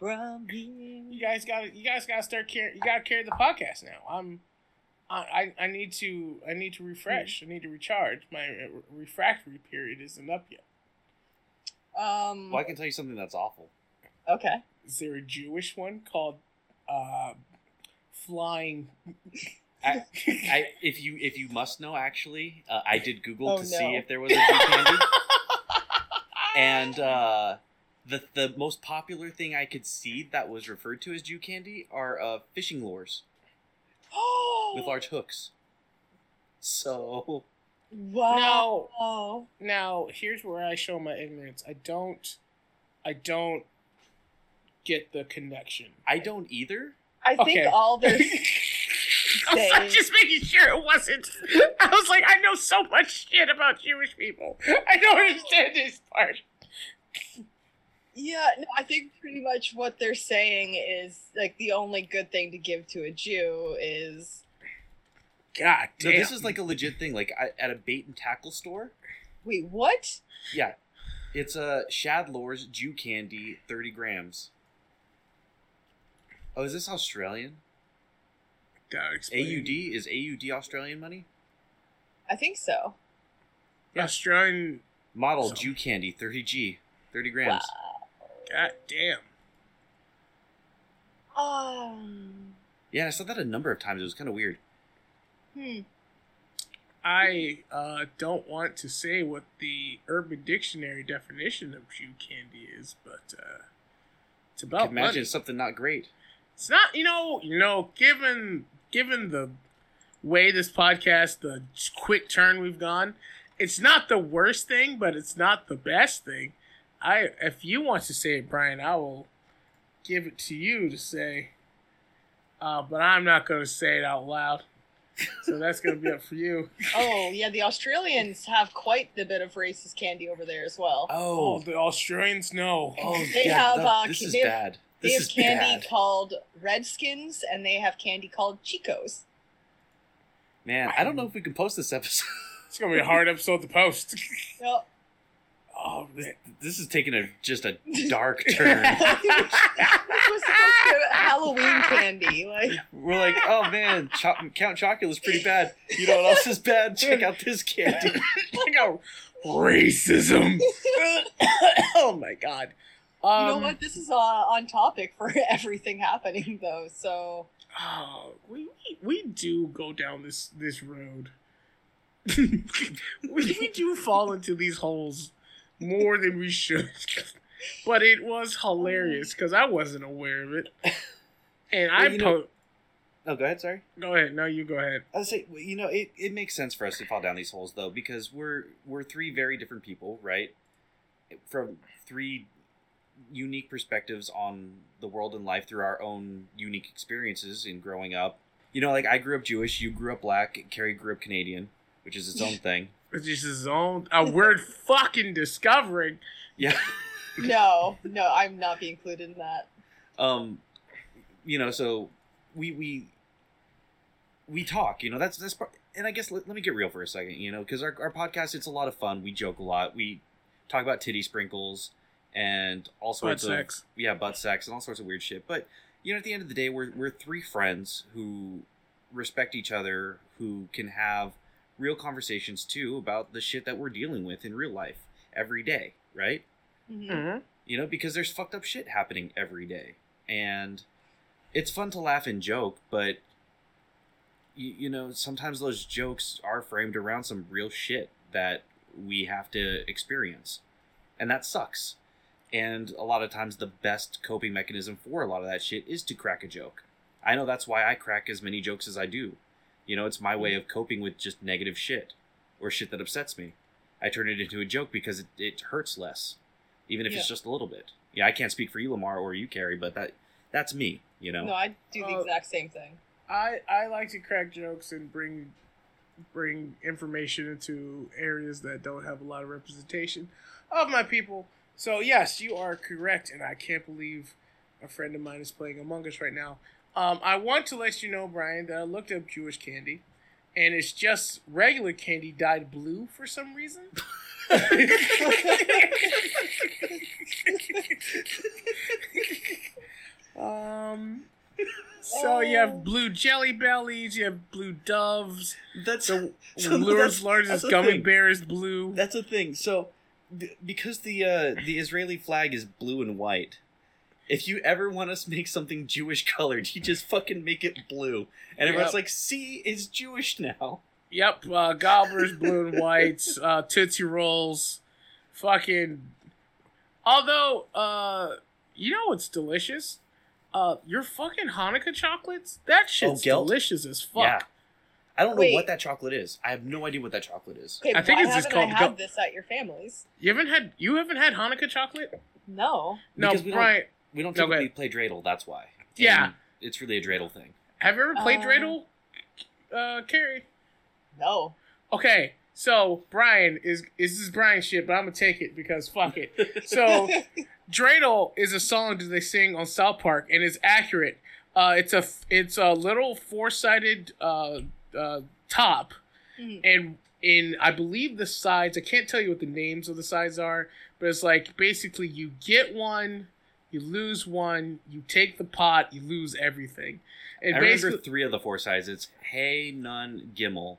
from here? You guys got to You guys got to start carrying. You got to carry the podcast now. I'm. I, I need to I need to refresh. I need to recharge. My uh, refractory period isn't up yet. Um. Well, I can tell you something that's awful. Okay. Is there a Jewish one called uh, flying? I, I, if you if you must know, actually, uh, I did Google Oh, to no. see if there was a Jew candy, and uh, the the most popular thing I could see that was referred to as Jew candy are uh, fishing lures with large hooks. So Wow. now, now here's where I show my ignorance. I don't, I don't get the connection. I don't either. I think Okay. all they're I was just making sure it wasn't. I was like, I know so much shit about Jewish people. I don't understand this part. Yeah, no, I think pretty much what they're saying is like the only good thing to give to a Jew is God No, damn. this is like a legit thing. Like I, at a bait and tackle store. wait, what? Yeah, it's a shad lures Jew candy, thirty grams. Oh, is this Australian? AUD is AUD Australian money? I think so. Australian. Model So- Jew candy, thirty G, thirty grams. God damn. Um. Yeah, I saw that a number of times. It was kind of weird. Hmm. I uh, don't want to say what the Urban Dictionary definition of Jew candy is, but uh, it's about imagine money. something not great. It's not, you know, you know, given given the way this podcast, the quick turn we've gone, it's not the worst thing, but it's not the best thing. I, if you want to say it, Brian, I will give it to you to say. Uh, but I'm not going to say it out loud, so that's going to be up for you. Oh yeah, the Australians have quite the bit of racist candy over there as well. Oh, Oh, the Australians know. oh, They yeah, have, that- uh, this is they have- bad. They have is candy bad. called Redskins, and they have candy called Chicos. Man, I don't know if we can post this episode. It's going to be a hard episode to post. Yep. Oh this, this is taking a just a dark turn. This was supposed to be Halloween candy. Like, We're like, oh man, Cho- Count Chocula's pretty bad. You know what else is bad? Check out this candy. Like a racism. oh my god. Um, you know what? This is uh, on topic for everything happening, though. So Oh, we, we we do go down this this road. we, we do fall into these holes more than we should. But it was hilarious because I wasn't aware of it. And I Well, you know- Oh, go ahead. Sorry. go ahead. No, you go ahead. I say, you know, it, it makes sense for us to fall down these holes though, because we're we're three very different people, right? From three unique perspectives on the world and life through our own unique experiences in growing up. You know, like I grew up Jewish, you grew up black, Carrie grew up Canadian, which is its own thing. It's just his own a word fucking discovering. Yeah. no, no, I'm not being included in that. um you know so we we we talk you know that's that's part and i guess let, let me get real for a second you know because our, our podcast it's a lot of fun we joke a lot we talk about titty sprinkles and all sorts of sex. yeah butt sex and all sorts of weird shit but you know at the end of the day we're, we're three friends who respect each other who can have real conversations too about the shit that we're dealing with in real life every day right? Mhm. Mm-hmm. you know because there's fucked up shit happening every day. And it's fun to laugh and joke but you, you know sometimes those jokes are framed around some real shit that we have to experience. And that sucks. And a lot of times the best coping mechanism for a lot of that shit is to crack a joke. I know that's why i crack as many jokes as i do you know it's my way of coping with just negative shit or shit that upsets me i turn it into a joke because it, it hurts less even if it's just a little bit. Yeah, I can't speak for you, Lamar, or you, Carrie, but that that's me. You know. No, I do the Uh, exact same thing. I I like to crack jokes and bring bring information into areas that don't have a lot of representation of my people. So yes, you are correct, and I can't believe a friend of mine is playing Among Us right now. Um, I want to let you know, Brian, that I looked up Jewish candy, and it's just regular candy dyed blue for some reason. um. So you have blue jelly bellies, you have blue doves. That's The So world's that's- that's largest gummy thing. bear is blue. that's a thing. So b- because the uh, the Israeli flag is blue and white, if you ever want us to make something Jewish colored, you just fucking make it blue, and everyone's Yep. like, "See, it's Jewish now." Yep, uh, gobblers, blue and whites, uh, tootsie rolls, fucking. Although, uh, you know what's delicious? Uh, your fucking Hanukkah chocolates. That shit's Gelt? delicious as fuck. Yeah. I don't know what that chocolate is. I have no idea what that chocolate is. Okay, I think why it's just haven't called I had go- this at your family's? You haven't had you haven't had Hanukkah chocolate? No. No, Because we don't- Brian. We don't No, go typically play dreidel. That's why. Yeah. And it's really a dreidel thing. Have you ever played Uh, dreidel? Uh, Carrie. No. Okay, so Brian is is this is Brian shit, but I'm gonna take it because fuck it. So Dreidel is a song that they sing on South Park, and it's accurate. Uh, it's a it's a little four sided uh, uh, top, Mhm. and in I believe the sides. I can't tell you what the names of the sides are, but it's like basically you get one, you lose one, you take the pot, you lose everything. And I remember three of the four sides. It's hey, none, gimel.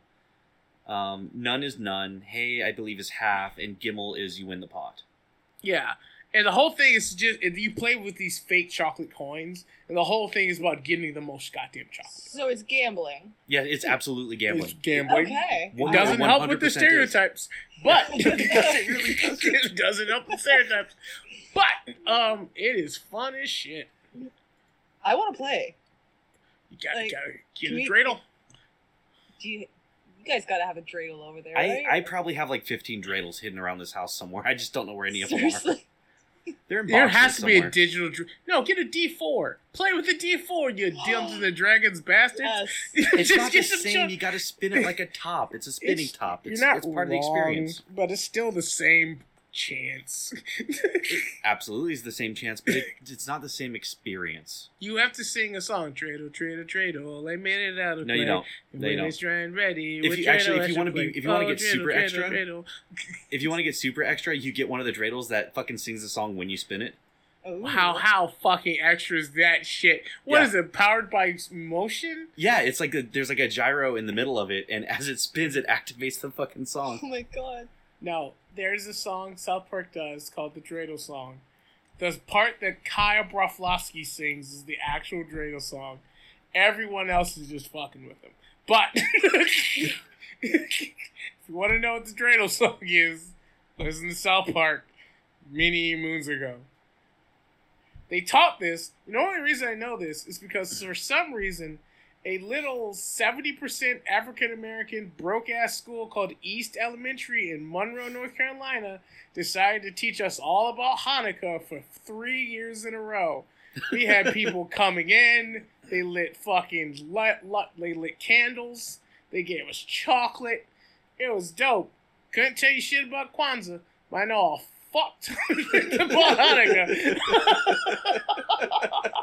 Um, none is none. Hey, I believe is half, and gimel is you win the pot. Yeah. And the whole thing is just you play with these fake chocolate coins, and the whole thing is about getting the most goddamn chocolate. So it's gambling. Yeah, it's absolutely gambling. It's gambling. Okay. One- It doesn't help with the 100% is. stereotypes, but it really doesn't, it doesn't help with the stereotypes. But um, it is fun as shit. I want to play. You gotta Like, gotta get can a we- dreidel. Do you? You guys got to have a dreidel over there, I, right? I probably have like 15 dreidels hidden around this house somewhere. I just don't know where any of them are. Seriously. There has to be a digital. Dr- no, get a D four. Play with the D four. You Dungeons and Dragons bastards. Yes. It's not the same. cho- You got to spin it like a top. It's a spinning It's- top. It's, You're not it's part of the experience. but it's still the same chance. Absolutely, is the same chance, but it, it's not the same experience. you have to sing a song. Dreidel, dreidel, dreidel. I made it out of No, you clay. don't. And No, you don't. dry and ready, If you- actually, if you wanna be- if you wanna Oh, get dreidel, super dreidel, extra, dreidel. If you want to get super extra, you get one of the dreidels that fucking sings the song when you spin it. Ooh. How how fucking extra is that shit? What Yeah. is it? Powered by motion? Yeah, it's like a, there's like a gyro in the middle of it, and as it spins, it activates the fucking song. Oh my god. No, there's a song South Park does called the Dreidel song. The part that Kyle Broflovsky sings is the actual Dreidel song. Everyone else is just fucking with him. But if you want to know what the Dreidel song is, listen to South Park many moons ago. They taught this. The only reason I know this is because for some reason, a little 70% African American broke ass school called East Elementary in Monroe, North Carolina, decided to teach us all about Hanukkah for three years in a row. We had people coming in, they lit fucking light, light, they lit candles, they gave us chocolate. It was dope. Couldn't tell you shit about Kwanzaa, but I know all fucked about Hanukkah.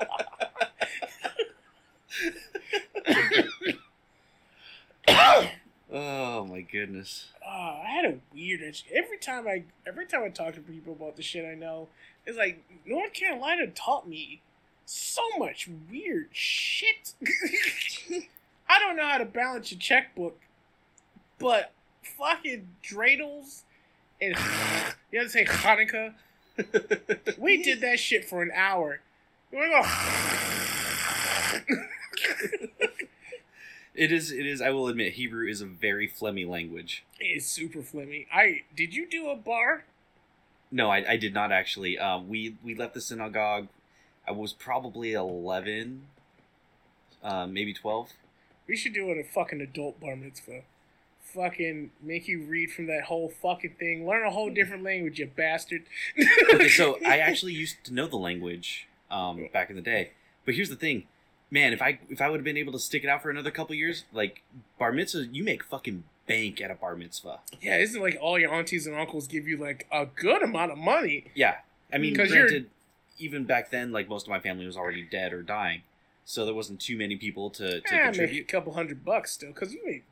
Oh my goodness. Oh, I had a weird every time I every time I talk to people about the shit I know, it's like North Carolina taught me so much weird shit. I don't know how to balance your checkbook, but fucking dreidels and you have to say Hanukkah. We did that shit for an hour. You wanna go? It is. It is. I will admit, Hebrew is a very phlegmy language. it's super flimmy. I did you do a bar? No, I, I did not actually. Um, we we left the synagogue. I was probably eleven, um, maybe twelve. We should do it a fucking adult bar mitzvah. Fucking make you read from that whole fucking thing. Learn a whole different language, you bastard. Okay, so I actually used to know the language um, back in the day. But here's the thing, man. If I if I would have been able to stick it out for another couple years, like bar mitzvah, you make fucking bank at a bar mitzvah. yeah, isn't like all your aunties and uncles give you like a good amount of money? Yeah, I mean, 'Cause you're- granted, even back then, like most of my family was already dead or dying, so there wasn't too many people to, to Eh, make a contribute. couple hundred bucks still, because you make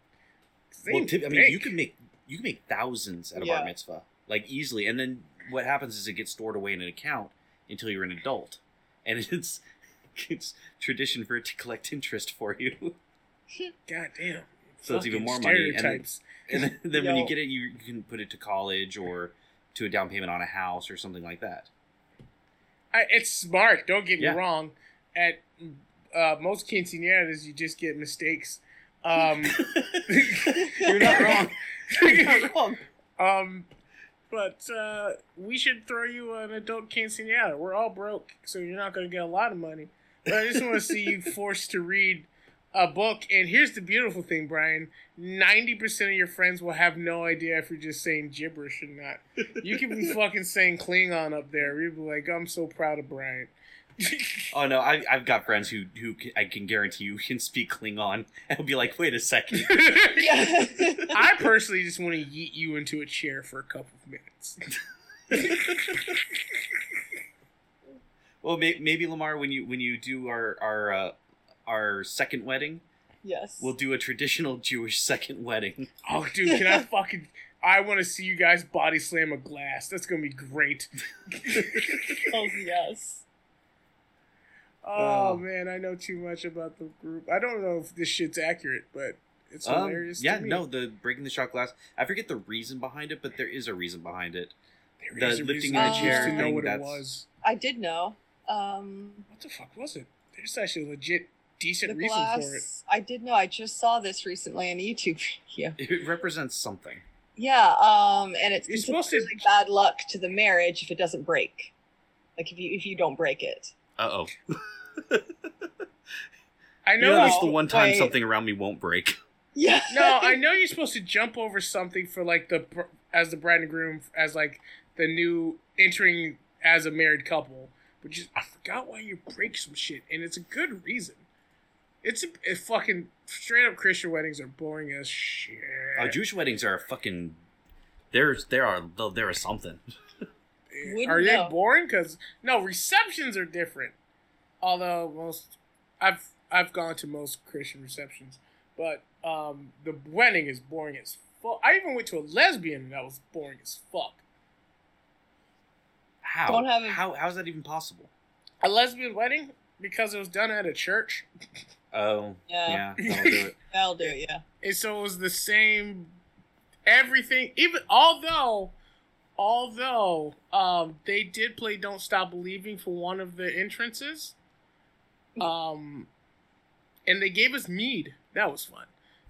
Well, Seems tip, I mean, you can make you can make thousands at a Yeah. bar mitzvah, like easily, and then what happens is it gets stored away in an account until you're an adult, and it's it's tradition for it to collect interest for you, God damn. so it's even more money. And then, and then, then when you get it, you, you can put it to college or to a down payment on a house or something like that. I, it's smart. Don't get Yeah. me wrong. At uh, most quinceañeras, you just get mistakes. Um, You're not wrong. You're not wrong. um, but uh, we should throw you an adult quinceañera. We're all broke, so you're not going to get a lot of money. But I just want to see you forced to read a book. And here's the beautiful thing, Brian: ninety percent of your friends will have no idea if you're just saying gibberish or not. You can be fucking saying Klingon up there. You'd be like, "I'm so proud of Brian." Oh no, I, I've got friends who who can, I can guarantee you can speak Klingon and will be like, wait a second. I personally just want to yeet you into a chair for a couple of minutes. Well, may, maybe Lamar, when you when you do our our uh, our second wedding, yes. we'll do a traditional Jewish second wedding. Oh, dude, can I fucking? I want to see you guys body slam a glass. That's gonna be great. oh yes. Oh Oh. man, I know too much about the group. I don't know if this shit's accurate, but it's Um, hilarious. yeah, to me. no, the breaking the shot glass. I forget the reason behind it, but there is a reason behind it. There the is a lifting reason in I the used chair to know thing, what it was. I did know. Um, What the fuck was it? There's actually a legit decent reason glass. for it. I did know. I just saw this recently on a YouTube video. It represents something. Yeah. Um, and it's You're supposed to- really bad luck to the marriage if it doesn't break. Like if you if you don't break it. Uh oh. I know. know, you're that's the one time wait. something around me won't break. Yeah. no, I know you're supposed to jump over something for like the as the bride and groom as like the new entering as a married couple, but just I forgot why you break some shit, and it's a good reason. It's a, it fucking straight up Christian weddings are boring as shit. Uh, Jewish weddings are fucking. There's there are there is something. Wouldn't are they know. boring? Because no, receptions are different. Although most, I've I've gone to most Christian receptions, but um, the wedding is boring as fuck. I even went to a lesbian and that was boring as fuck. How? Don't have a- How how is that even possible? A lesbian wedding because it was done at a church, Oh Yeah. yeah, that'll do it. That'll do it. Yeah. and so it was the same everything. Even although, although um, they did play "Don't Stop Believing" for one of the entrances, um, and they gave us mead. That was fun.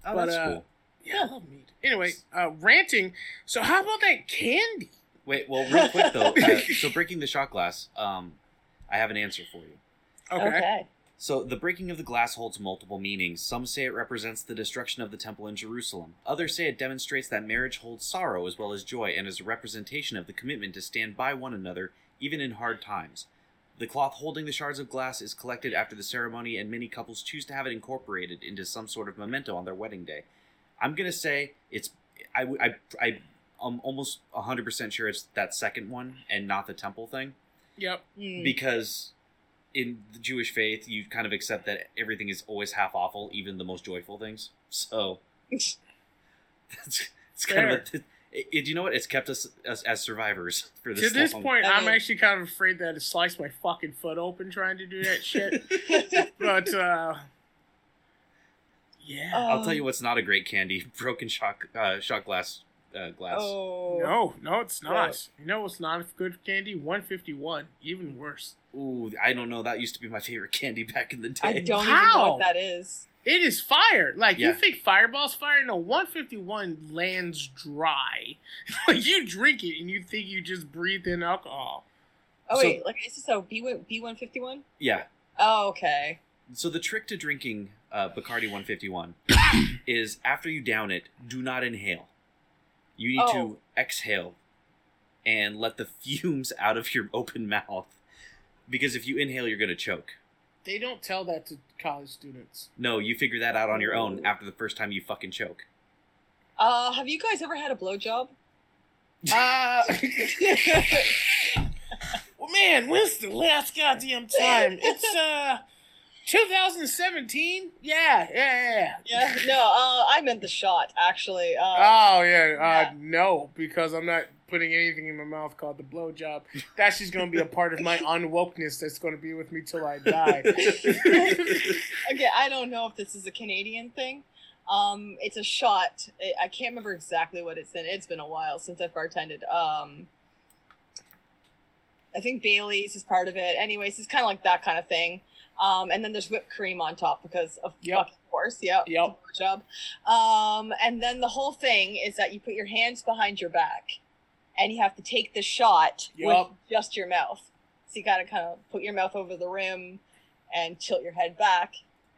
Oh, But, that's uh, cool. Yeah, I love mead. Anyway, uh, ranting. So how about that candy? Wait, well, real quick though. Uh, so breaking the shot glass. Um, I have an answer for you. Okay. So, the breaking of the glass holds multiple meanings. Some say it represents the destruction of the temple in Jerusalem. Others say it demonstrates that marriage holds sorrow as well as joy and is a representation of the commitment to stand by one another even in hard times. The cloth holding the shards of glass is collected after the ceremony, and many couples choose to have it incorporated into some sort of memento on their wedding day. I'm gonna say it's. I, w- I, I, I'm almost 100% sure it's that second one and not the temple thing Yep. Mm. because in the Jewish faith, you kind of accept that everything is always half awful, even the most joyful things. So it's, it's kind of a, it, it- you know what? It's kept us as, as survivors for this. To this long. point, I I'm actually kind of afraid that it sliced my fucking foot open trying to do that shit. but uh, yeah. I'll tell Um, you what's not a great candy: broken shot uh, shot glass uh, glass. Oh. no, no, it's not. Right. You know what's not good candy? 151. Even worse. Ooh, I don't know. That used to be my favorite candy back in the day. I don't even know what that is. It is fire. Like you think Fireball's fire? No, 151 lands dry. like you drink it and you think you just breathe in alcohol. Oh So- wait, like is this a B B one fifty one? Yeah. Oh okay. So the trick to drinking uh, Bacardi 151 is after you down it, do not inhale. You need to Oh. exhale and let the fumes out of your open mouth. Because if you inhale, you're going to choke. They don't tell that to college students. No, you figure that out on your own after the first time you fucking choke. Uh, have you guys ever had a blowjob? Uh, well, man, when's the last goddamn time? It's uh, 2017? Yeah, yeah, yeah. Yeah, no, uh, I meant the shot actually. Uh, Oh yeah, uh, yeah. no, because I'm not putting anything in my mouth called the blowjob. That's just gonna be a part of my unwokeness that's gonna be with me till I die. again, I don't know if this is a Canadian thing. Um, it's a shot. I I can't remember exactly what it's in. It's been a while since I've bartended. Um, I think Bailey's is part of it. Anyways, it's kind of like that kind of thing. Um, and then there's whipped cream on top because of Yep. fucking course. Yep. Yep. Job. Um, and then the whole thing is that you put your hands behind your back, and you have to take the shot with just your mouth. So you gotta kind of put your mouth over the rim, and tilt your head back,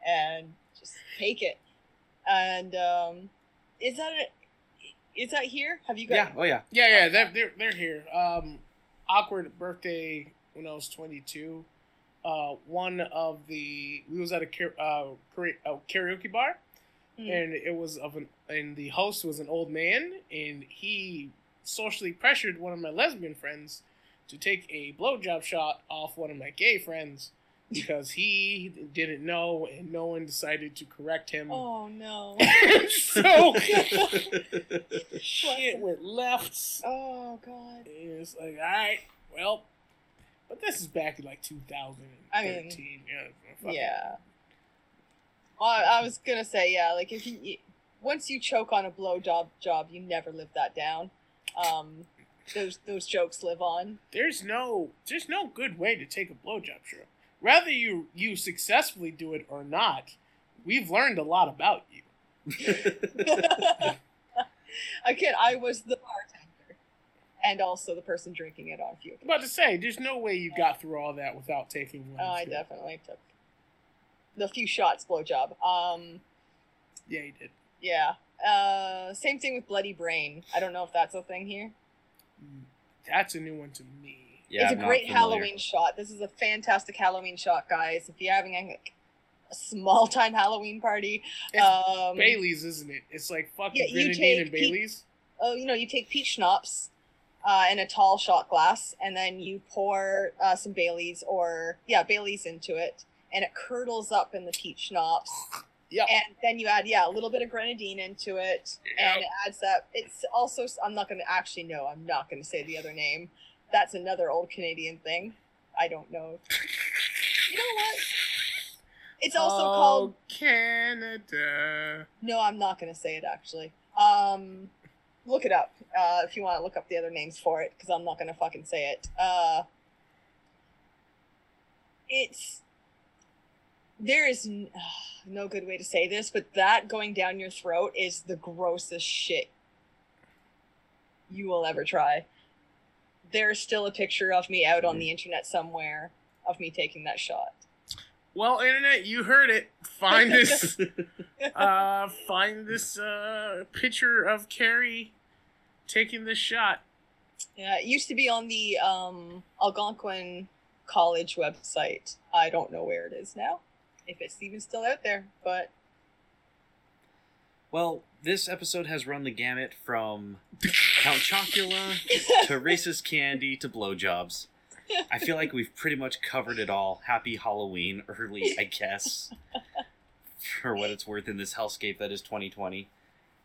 and just take it. And um, is that it? Is that here? Have you got? yeah. Oh yeah. Yeah, yeah, they're they're, they're here. Um, awkward birthday when I was 22. Uh, one of the we was at a uh, uh, karaoke bar, Mm. and it was of an and the host was an old man, and he socially pressured one of my lesbian friends to take a blowjob shot off one of my gay friends because he didn't know, and no one decided to correct him. Oh no. so shit went left. oh god. It's like, all right, well, but this is back in like 2013. I mean, yeah. Yeah. Well, I I was gonna say yeah. Like if you, you once you choke on a blowjob job, you never live that down. Um, those those jokes live on. There's no, there's no good way to take a blowjob show. Whether you you successfully do it or not, we've learned a lot about you. Again, I was the bartender, and also the person drinking it on a few. I'm about to say, there's no way you got through all that without taking one. Uh, I shot. definitely took the few shots blowjob. Um, Yeah, you did. yeah. Uh, same thing with bloody brain. I don't know if that's a thing here. Mm, That's a new one to me. Yeah. it's I'm a not great familiar. Halloween shot. This is a fantastic Halloween shot, guys. If you're having a, a small time Halloween party, It's um, Bailey's, isn't it? It's like fucking Yeah, you grenadine take and pe- Bailey's. oh, you know, you take peach schnapps uh, in a tall shot glass, and then you pour uh, some Baileys or yeah, Baileys into it, and it curdles up in the peach schnapps. Yep. And then you add yeah a little bit of grenadine into it, and it adds that. It's also I'm not gonna actually no, I'm not gonna say the other name. That's another old Canadian thing. I don't know. You know what? It's also oh, called Canada. no, I'm not gonna say it actually. Um, look it up uh, if you want to look up the other names for it, because I'm not gonna fucking say it. Uh, it's there is n- no good way to say this, but that going down your throat is the grossest shit you will ever try. There's still a picture of me out on the internet somewhere of me taking that shot. Well, internet, you heard it. Find this. uh, find this uh picture of Carrie taking this shot. Yeah, it used to be on the um, Algonquin College website. I don't know where it is now, if it's even still out there. But Well, this episode has run the gamut from Count Chocula to racist candy to blowjobs. I feel like we've pretty much covered it all. Happy Halloween early, I guess, for what it's worth in this hellscape that is 2020.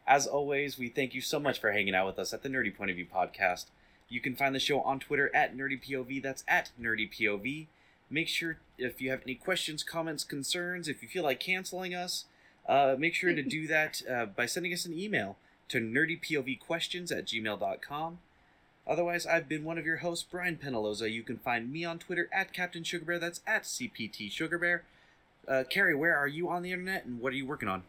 As always, we thank you so much for hanging out with us at the Nerdy Point of View podcast. You can find the show on Twitter at NerdyPOV. That's at NerdyPOV. Make sure if you have any questions, comments, concerns, if you feel like canceling us, uh, make sure to do that uh, by sending us an email to nerdypovquestions at gmail.com. Otherwise, I've been one of your hosts, Brian Penaloza. You can find me on Twitter at Captain Sugarbear. That's at CPT Sugarbear. Uh, Carrie, where are you on the internet and what are you working on?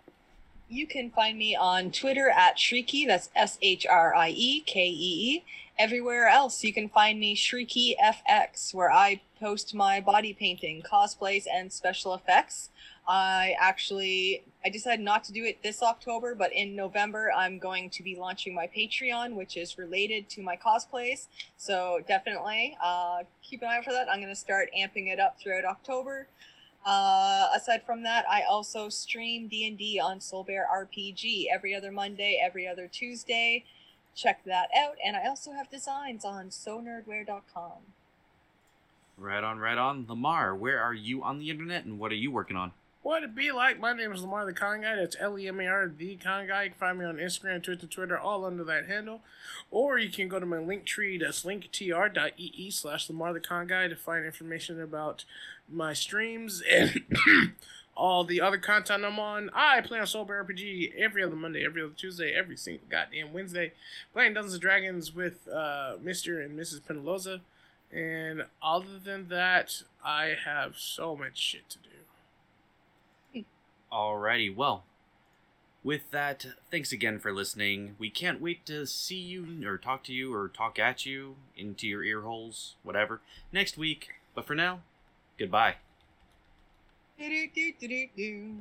you can find me on Twitter at Shriekee. That's S H R I E K E E. Everywhere else, you can find me Shriekee FX, where I post my body painting, cosplays, and special effects. I actually I decided not to do it this October, but in November I'm going to be launching my Patreon, which is related to my cosplays. So definitely uh, keep an eye out for that. I'm going to start amping it up throughout October. Uh, aside from that, I also stream D and D on Soul Bear RPG every other Monday, every other Tuesday. Check that out, and I also have designs on sonerdwear.com. Right on, right on. Lamar, where are you on the internet and what are you working on? What it be like? My name is Lemar the Con Guy. That's L E M A R the Con Guy. You can find me on Instagram, Twitter, Twitter, all under that handle. Or you can go to my link tree. That's linktr.ee slash Lemar the Con Guy to find information about my streams and all the other content I'm on. I play on Soul RPG every other Monday, every other Tuesday, every single goddamn Wednesday. Playing Dungeons and Dragons with uh, Mr. and Mrs. Penaloza. And other than that, I have so much shit to do. Alrighty, well, with that, thanks again for listening. We can't wait to see you or talk to you or talk at you into your ear holes, whatever, next week. But for now, goodbye. Do-do-do-do-do-do.